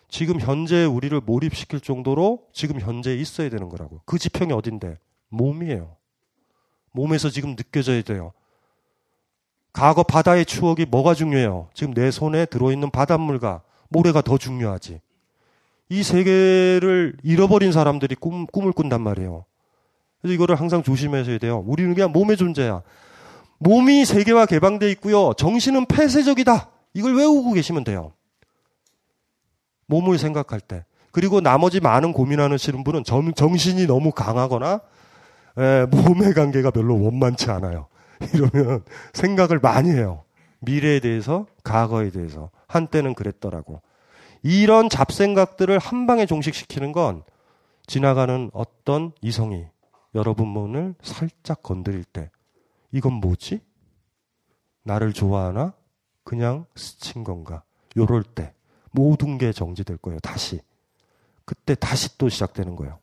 E: 지금 현재 우리를 몰입시킬 정도로 지금 현재 있어야 되는 거라고. 그 지평이 어딘데? 몸이에요. 몸에서 지금 느껴져야 돼요. 과거 바다의 추억이 뭐가 중요해요? 지금 내 손에 들어있는 바닷물과 모래가 더 중요하지. 이 세계를 잃어버린 사람들이 꿈, 꿈을 꾼단 말이에요. 그래서 이거를 항상 조심하셔야 돼요. 우리는 그냥 몸의 존재야. 몸이 세계와 개방돼 있고요. 정신은 폐쇄적이다. 이걸 외우고 계시면 돼요. 몸을 생각할 때. 그리고 나머지 많은 고민하시는 분은 정, 정신이 너무 강하거나 에, 몸의 관계가 별로 원만치 않아요. 이러면 생각을 많이 해요. 미래에 대해서, 과거에 대해서. 한때는 그랬더라고. 이런 잡생각들을 한 방에 종식시키는 건 지나가는 어떤 이성이 여러분 몸을 살짝 건드릴 때 이건 뭐지? 나를 좋아하나? 그냥 스친 건가? 요럴 때 모든 게 정지될 거예요. 다시. 그때 다시 또 시작되는 거예요.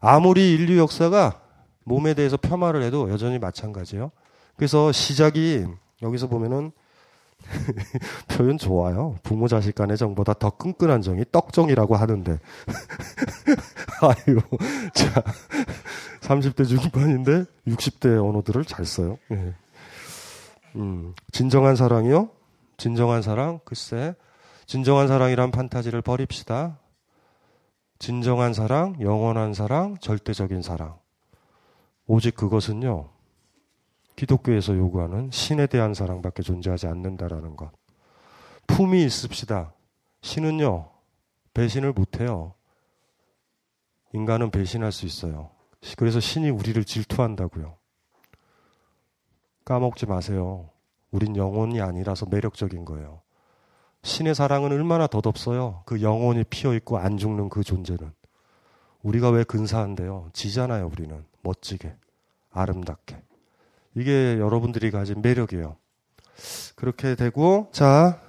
E: 아무리 인류 역사가 몸에 대해서 폄하를 해도 여전히 마찬가지예요. 그래서 시작이 여기서 보면은 표현 좋아요. 부모 자식 간의 정보다 더 끈끈한 정이 떡정이라고 하는데. 아유, 자, 30대 중반인데 60대 언어들을 잘 써요. 예. 음, 진정한 사랑이요? 진정한 사랑? 글쎄, 진정한 사랑이란 판타지를 버립시다. 진정한 사랑, 영원한 사랑, 절대적인 사랑. 오직 그것은요, 기독교에서 요구하는 신에 대한 사랑밖에 존재하지 않는다라는 것. 품이 있읍시다. 신은요, 배신을 못해요. 인간은 배신할 수 있어요. 그래서 신이 우리를 질투한다고요. 까먹지 마세요. 우린 영혼이 아니라서 매력적인 거예요. 신의 사랑은 얼마나 덧없어요. 그 영혼이 피어 있고 안 죽는 그 존재는. 우리가 왜 근사한데요? 지잖아요, 우리는. 멋지게. 아름답게. 이게 여러분들이 가진 매력이에요. 그렇게 되고, 자,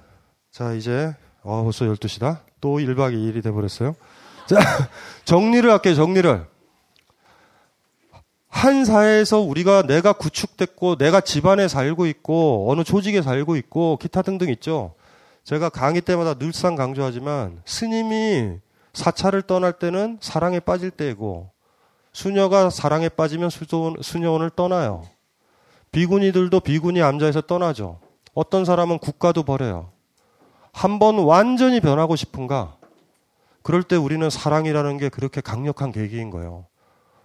E: 자, 이제, 어, 벌써 12시다. 또 1박 2일이 돼버렸어요. 자, 정리를 할게요, 정리를. 한 사회에서 우리가 내가 구축됐고, 내가 집안에 살고 있고, 어느 조직에 살고 있고, 기타 등등 있죠. 제가 강의 때마다 늘상 강조하지만, 스님이 사찰을 떠날 때는 사랑에 빠질 때이고, 수녀가 사랑에 빠지면 수녀원을 떠나요. 비구니들도 비구니 암자에서 떠나죠. 어떤 사람은 국가도 버려요. 한번 완전히 변하고 싶은가? 그럴 때 우리는 사랑이라는 게 그렇게 강력한 계기인 거예요.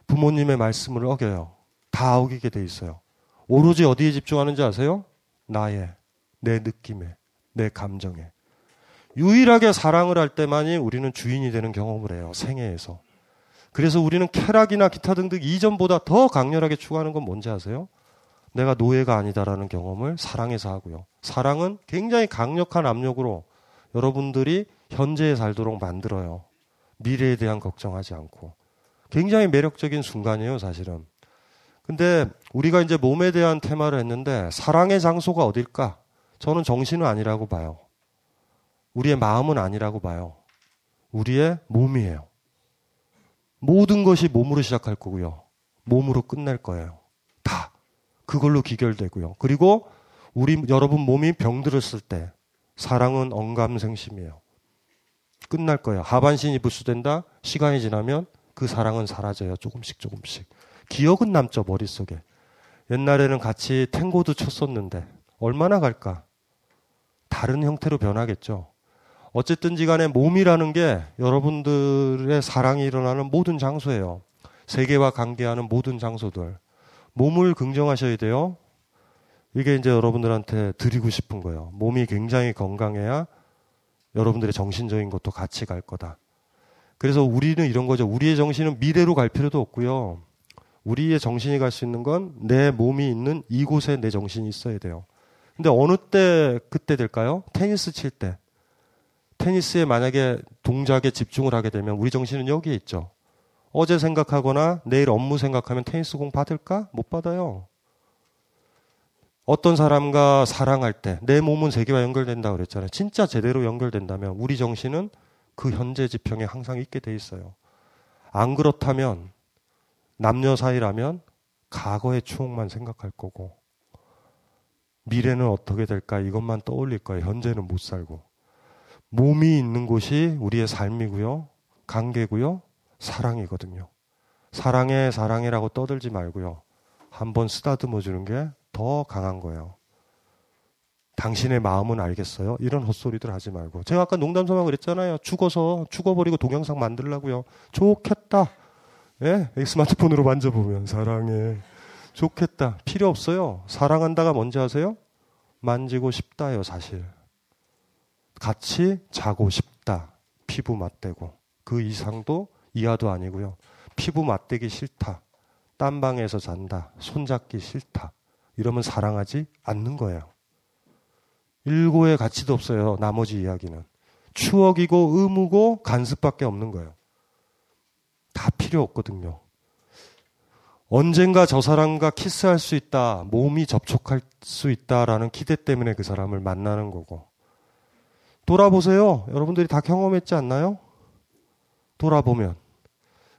E: 부모님의 말씀을 어겨요. 다 어기게 돼 있어요. 오로지 어디에 집중하는지 아세요? 나의, 내 느낌에, 내 감정에. 유일하게 사랑을 할 때만이 우리는 주인이 되는 경험을 해요. 생애에서. 그래서 우리는 쾌락이나 기타 등등 이전보다 더 강렬하게 추구하는 건 뭔지 아세요? 내가 노예가 아니다라는 경험을 사랑해서 하고요. 사랑은 굉장히 강력한 압력으로 여러분들이 현재에 살도록 만들어요. 미래에 대한 걱정하지 않고. 굉장히 매력적인 순간이에요, 사실은. 근데 우리가 이제 몸에 대한 테마를 했는데 사랑의 장소가 어딜까? 저는 정신은 아니라고 봐요. 우리의 마음은 아니라고 봐요. 우리의 몸이에요. 모든 것이 몸으로 시작할 거고요. 몸으로 끝날 거예요. 다. 그걸로 기결되고요. 그리고 우리 여러분 몸이 병들었을 때 사랑은 언감생심이에요. 끝날 거예요. 하반신이 불수된다. 시간이 지나면 그 사랑은 사라져요. 조금씩 조금씩. 기억은 남죠 머릿속에. 옛날에는 같이 탱고도 쳤었는데 얼마나 갈까? 다른 형태로 변하겠죠. 어쨌든지 간에 몸이라는 게 여러분들의 사랑이 일어나는 모든 장소예요. 세계와 관계하는 모든 장소들. 몸을 긍정하셔야 돼요. 이게 이제 여러분들한테 드리고 싶은 거예요. 몸이 굉장히 건강해야 여러분들의 정신적인 것도 같이 갈 거다. 그래서 우리는 이런 거죠. 우리의 정신은 미래로 갈 필요도 없고요. 우리의 정신이 갈 수 있는 건 내 몸이 있는 이곳에 내 정신이 있어야 돼요. 근데 어느 때 그때 될까요? 테니스 칠 때. 테니스에 만약에 동작에 집중을 하게 되면 우리 정신은 여기에 있죠. 어제 생각하거나 내일 업무 생각하면 테니스 공 받을까? 못 받아요. 어떤 사람과 사랑할 때 내 몸은 세계와 연결된다 그랬잖아요. 진짜 제대로 연결된다면 우리 정신은 그 현재 지평에 항상 있게 돼 있어요. 안 그렇다면 남녀 사이라면 과거의 추억만 생각할 거고 미래는 어떻게 될까 이것만 떠올릴 거예요. 현재는 못 살고. 몸이 있는 곳이 우리의 삶이고요. 관계고요. 사랑이거든요. 사랑해 사랑해라고 떠들지 말고요. 한번 쓰다듬어 주는 게 더 강한 거예요. 당신의 마음은 알겠어요? 이런 헛소리들 하지 말고. 제가 아까 농담 삼아 그랬잖아요. 죽어서, 죽어버리고 동영상 만들라고요. 좋겠다. 예? 스마트폰으로 만져보면, 사랑해. 좋겠다. 필요 없어요. 사랑한다가 뭔지 아세요? 만지고 싶다요, 사실. 같이 자고 싶다. 피부 맞대고. 그 이상도 이하도 아니고요. 피부 맞대기 싫다. 딴 방에서 잔다. 손잡기 싫다. 이러면 사랑하지 않는 거예요. 일고의 가치도 없어요. 나머지 이야기는. 추억이고 의무고 간섭밖에 없는 거예요. 다 필요 없거든요. 언젠가 저 사람과 키스할 수 있다, 몸이 접촉할 수 있다라는 기대 때문에 그 사람을 만나는 거고. 돌아보세요. 여러분들이 다 경험했지 않나요? 돌아보면.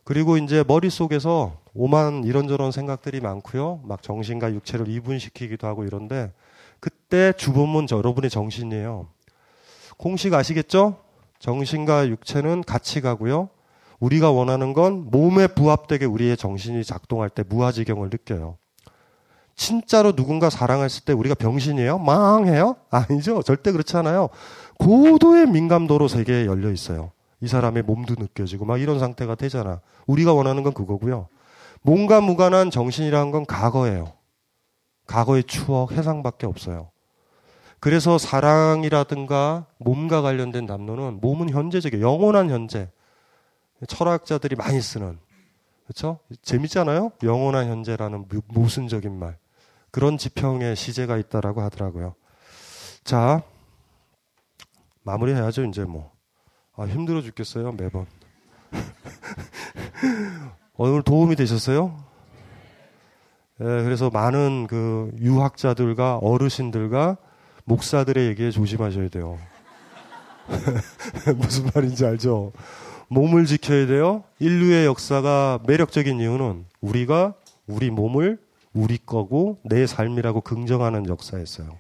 E: 그리고 이제 머릿속에서 오만 이런저런 생각들이 많고요. 막 정신과 육체를 이분시키기도 하고 이런데 그때 주범은 여러분의 정신이에요. 공식 아시겠죠? 정신과 육체는 같이 가고요. 우리가 원하는 건 몸에 부합되게 우리의 정신이 작동할 때 무아지경을 느껴요. 진짜로 누군가 사랑했을 때 우리가 병신이에요? 망해요? 아니죠. 절대 그렇지 않아요. 고도의 민감도로 세계에 열려 있어요. 이 사람의 몸도 느껴지고 막 이런 상태가 되잖아. 우리가 원하는 건 그거고요. 몸과 무관한 정신이라는 건 과거예요. 과거의 추억, 해상밖에 없어요. 그래서 사랑이라든가 몸과 관련된 담론은 몸은 현재적이에요. 영원한 현재. 철학자들이 많이 쓰는. 그렇죠? 재밌잖아요? 영원한 현재라는 모순적인 말. 그런 지평의 시제가 있다라고 하더라고요. 자, 마무리해야죠, 이제 뭐. 아, 힘들어 죽겠어요, 매번. 오늘 도움이 되셨어요? 예, 그래서 많은 그 유학자들과 어르신들과 목사들의 얘기에 조심하셔야 돼요. 무슨 말인지 알죠? 몸을 지켜야 돼요. 인류의 역사가 매력적인 이유는 우리가 우리 몸을 우리 거고 내 삶이라고 긍정하는 역사였어요.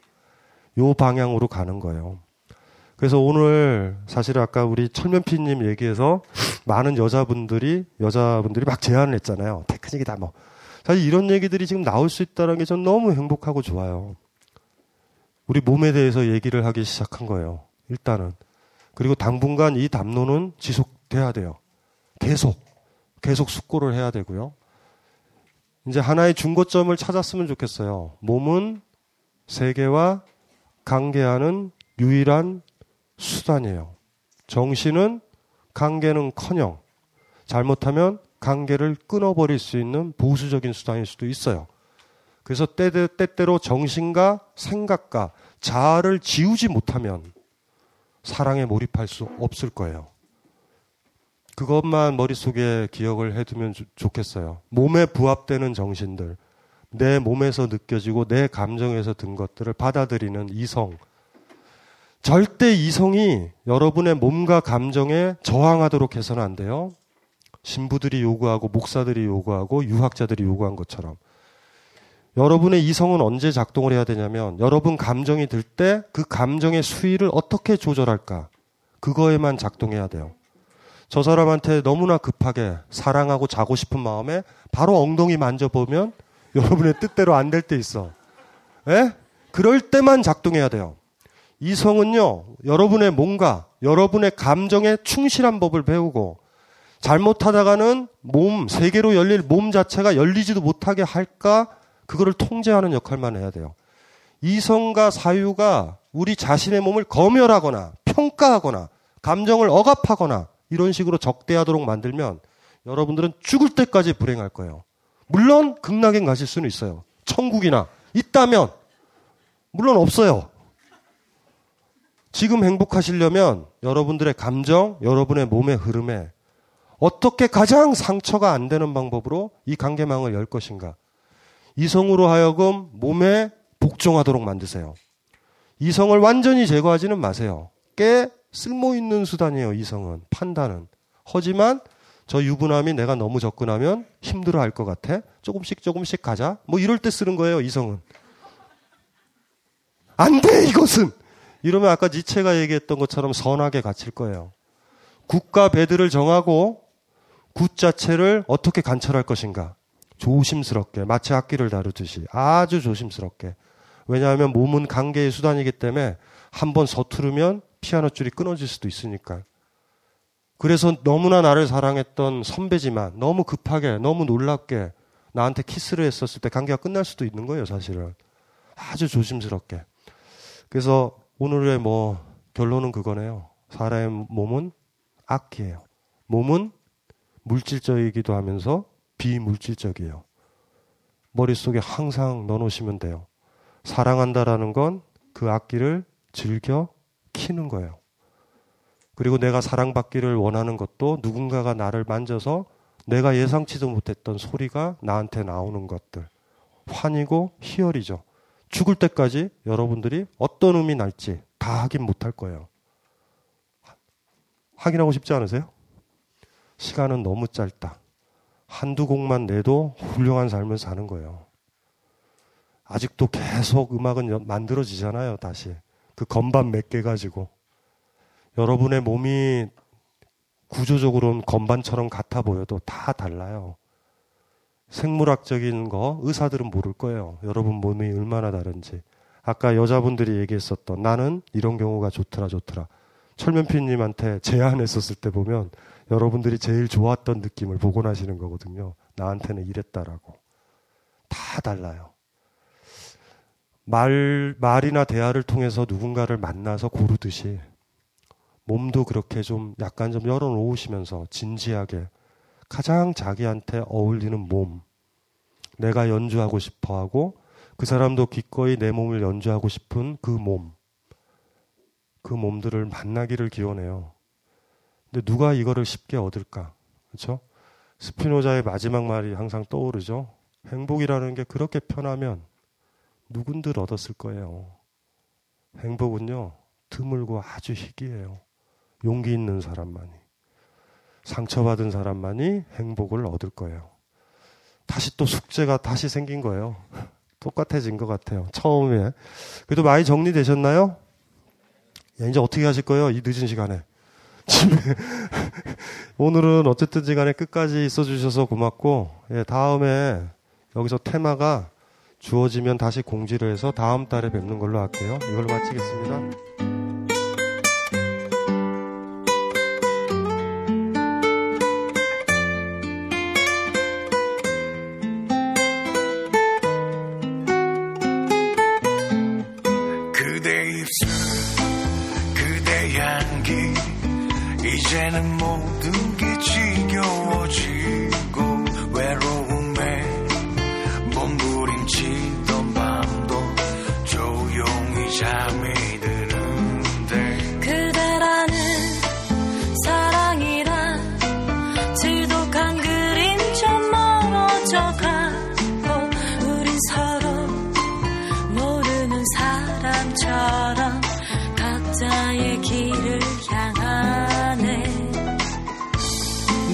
E: 요 방향으로 가는 거예요. 그래서 오늘 사실 아까 우리 철면피님 얘기해서 많은 여자분들이 여자분들이 막 제안을 했잖아요. 테크닉이다 뭐. 사실 이런 얘기들이 지금 나올 수 있다는 게 전 너무 행복하고 좋아요. 우리 몸에 대해서 얘기를 하기 시작한 거예요. 일단은. 그리고 당분간 이 담론은 지속돼야 돼요. 계속. 계속 숙고를 해야 되고요. 이제 하나의 중고점을 찾았으면 좋겠어요. 몸은 세계와 관계하는 유일한 수단이에요. 정신은 관계는 커녕 잘못하면 관계를 끊어버릴 수 있는 보수적인 수단일 수도 있어요. 그래서 때때로 정신과 생각과 자아를 지우지 못하면 사랑에 몰입할 수 없을 거예요. 그것만 머릿속에 기억을 해두면 좋겠어요. 몸에 부합되는 정신들, 내 몸에서 느껴지고 내 감정에서 든 것들을 받아들이는 이성, 절대 이성이 여러분의 몸과 감정에 저항하도록 해서는 안 돼요. 신부들이 요구하고 목사들이 요구하고 유학자들이 요구한 것처럼. 여러분의 이성은 언제 작동을 해야 되냐면 여러분 감정이 들 때 그 감정의 수위를 어떻게 조절할까? 그거에만 작동해야 돼요. 저 사람한테 너무나 급하게 사랑하고 자고 싶은 마음에 바로 엉덩이 만져보면 여러분의 뜻대로 안 될 때 있어. 예? 그럴 때만 작동해야 돼요. 이성은요, 여러분의 몸과 여러분의 감정에 충실한 법을 배우고 잘못하다가는 몸, 세계로 열릴 몸 자체가 열리지도 못하게 할까? 그거를 통제하는 역할만 해야 돼요. 이성과 사유가 우리 자신의 몸을 검열하거나 평가하거나 감정을 억압하거나 이런 식으로 적대하도록 만들면 여러분들은 죽을 때까지 불행할 거예요. 물론 극락에 가실 수는 있어요. 천국이나 있다면 물론 없어요. 지금 행복하시려면 여러분들의 감정, 여러분의 몸의 흐름에 어떻게 가장 상처가 안 되는 방법으로 이 관계망을 열 것인가. 이성으로 하여금 몸에 복종하도록 만드세요. 이성을 완전히 제거하지는 마세요. 꽤 쓸모 있는 수단이에요, 이성은. 판단은. 하지만 저 유부남이 내가 너무 접근하면 힘들어 할 것 같아. 조금씩 조금씩 가자. 뭐 이럴 때 쓰는 거예요, 이성은. 안 돼, 이것은! 이러면 아까 니체가 얘기했던 것처럼 선하게 갇힐 거예요. 국가 배드를 정하고 good 자체를 어떻게 관철할 것인가. 조심스럽게, 마치 악기를 다루듯이 아주 조심스럽게. 왜냐하면 몸은 관계의 수단이기 때문에 한번 서투르면 피아노 줄이 끊어질 수도 있으니까. 그래서 너무나 나를 사랑했던 선배지만 너무 급하게, 너무 놀랍게 나한테 키스를 했었을 때 관계가 끝날 수도 있는 거예요, 사실은. 아주 조심스럽게. 그래서 오늘의 뭐 결론은 그거네요. 사람의 몸은 악기예요. 몸은 물질적이기도 하면서 비물질적이에요. 머릿속에 항상 넣어놓으시면 돼요. 사랑한다라는 건 그 악기를 즐겨 키는 거예요. 그리고 내가 사랑받기를 원하는 것도 누군가가 나를 만져서 내가 예상치도 못했던 소리가 나한테 나오는 것들. 환이고 희열이죠. 죽을 때까지 여러분들이 어떤 음이 날지 다 확인 못할 거예요. 확인하고 싶지 않으세요? 시간은 너무 짧다. 한두 곡만 내도 훌륭한 삶을 사는 거예요. 아직도 계속 음악은 만들어지잖아요, 다시. 그 건반 몇 개 가지고. 여러분의 몸이 구조적으로는 건반처럼 같아 보여도 다 달라요. 생물학적인 거 의사들은 모를 거예요. 여러분 몸이 얼마나 다른지. 아까 여자분들이 얘기했었던 나는 이런 경우가 좋더라 좋더라. 철면피님한테 제안했었을 때 보면 여러분들이 제일 좋았던 느낌을 복원하시는 거거든요. 나한테는 이랬다라고. 다 달라요. 말, 말이나 대화를 통해서 누군가를 만나서 고르듯이 몸도 그렇게 좀 약간 좀 열어놓으시면서 진지하게 가장 자기한테 어울리는 몸, 내가 연주하고 싶어 하고 그 사람도 기꺼이 내 몸을 연주하고 싶은 그 몸, 그 몸들을 만나기를 기원해요. 근데 누가 이거를 쉽게 얻을까? 그렇죠? 스피노자의 마지막 말이 항상 떠오르죠. 행복이라는 게 그렇게 편하면 누군들 얻었을 거예요. 행복은요, 드물고 아주 희귀해요. 용기 있는 사람만이. 상처받은 사람만이 행복을 얻을 거예요. 다시 또 숙제가 다시 생긴 거예요. 똑같아진 것 같아요. 처음에. 그래도 많이 정리되셨나요? 야, 이제 어떻게 하실 거예요? 이 늦은 시간에. 집에. 오늘은 어쨌든지 간에 끝까지 있어 주셔서 고맙고, 예, 다음에 여기서 테마가 주어지면 다시 공지를 해서 다음 달에 뵙는 걸로 할게요. 이걸로 마치겠습니다.
O: 이제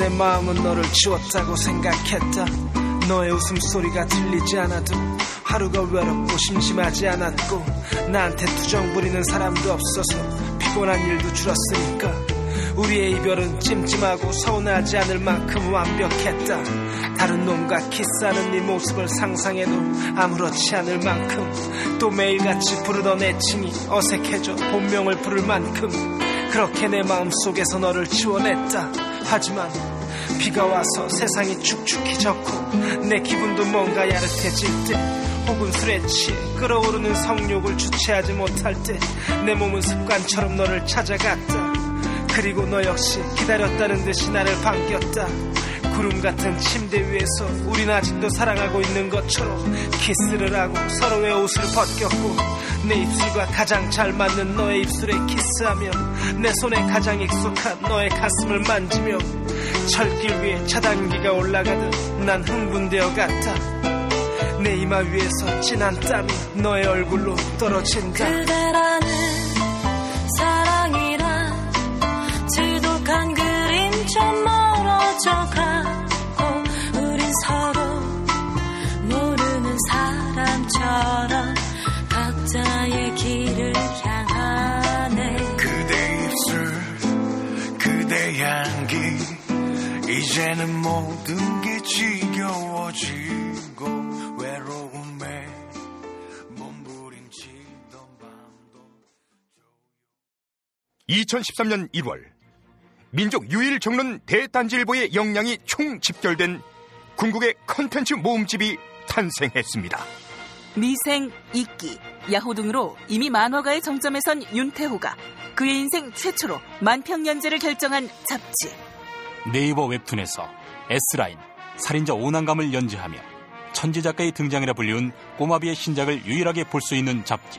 P: 내 마음은 너를 지웠다고 생각했다. 너의 웃음소리가 들리지 않아도 하루가 외롭고 심심하지 않았고 나한테 투정 부리는 사람도 없어서 피곤한 일도 줄었으니까 우리의 이별은 찜찜하고 서운하지 않을 만큼 완벽했다. 다른 놈과 키스하는 네 모습을 상상해도 아무렇지 않을 만큼 또 매일같이 부르던 애칭이 어색해져 본명을 부를 만큼 그렇게 내 마음속에서 너를 지워냈다. 하지만 비가 와서 세상이 축축해졌고 내 기분도 뭔가 야릇해질 때 혹은 술에 취해 끓어오르는 성욕을 주체하지 못할 때 내 몸은 습관처럼 너를 찾아갔다. 그리고 너 역시 기다렸다는 듯이 나를 반겼다 구름 같은 침대 위에서 우린 아직도 사랑하고 있는 것처럼 키스를 하고 서로의 옷을 벗겼고 내 입술과 가장 잘 맞는 너의 입술에 키스하며 내 손에 가장 익숙한 너의 가슴을 만지며 철길 위에 차단기가 올라가듯 난 흥분되어 갔다. 내 이마 위에서 진한 땀이 너의 얼굴로 떨어진다.
Q: 그대라는 사랑
O: 이제는 모든 게 지겨워지고 외로움에 몸부림치던 밤도
R: 2013년 1월 민족 유일 정론 대단지일보의 역량이 총 집결된 궁극의 컨텐츠 모음집이 탄생했습니다.
S: 미생, 이끼, 야호 등으로 이미 만화가의 정점에 선 윤태호가 그의 인생 최초로 만평연재를 결정한 잡지.
T: 네이버 웹툰에서 S라인, 살인자 오난감을 연재하며 천재 작가의 등장이라 불리운 꼬마비의 신작을 유일하게 볼 수 있는 잡지.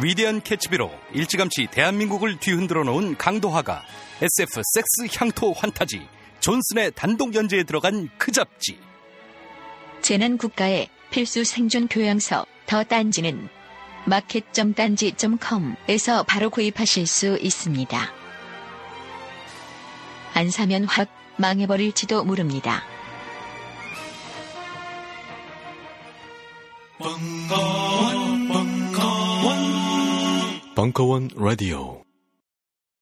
U: 위대한 캐치비로 일찌감치 대한민국을 뒤흔들어 놓은 강도화가 SF 섹스 향토 환타지 존슨의 단독 연재에 들어간 그 잡지.
C: 재난 국가의 필수 생존 교양서 더 딴지는 마켓.딴지.com에서 바로 구입하실 수 있습니다. 안 사면 확 망해버릴지도 모릅니다.
A: 벙커원, 벙커원, 벙커원 라디오.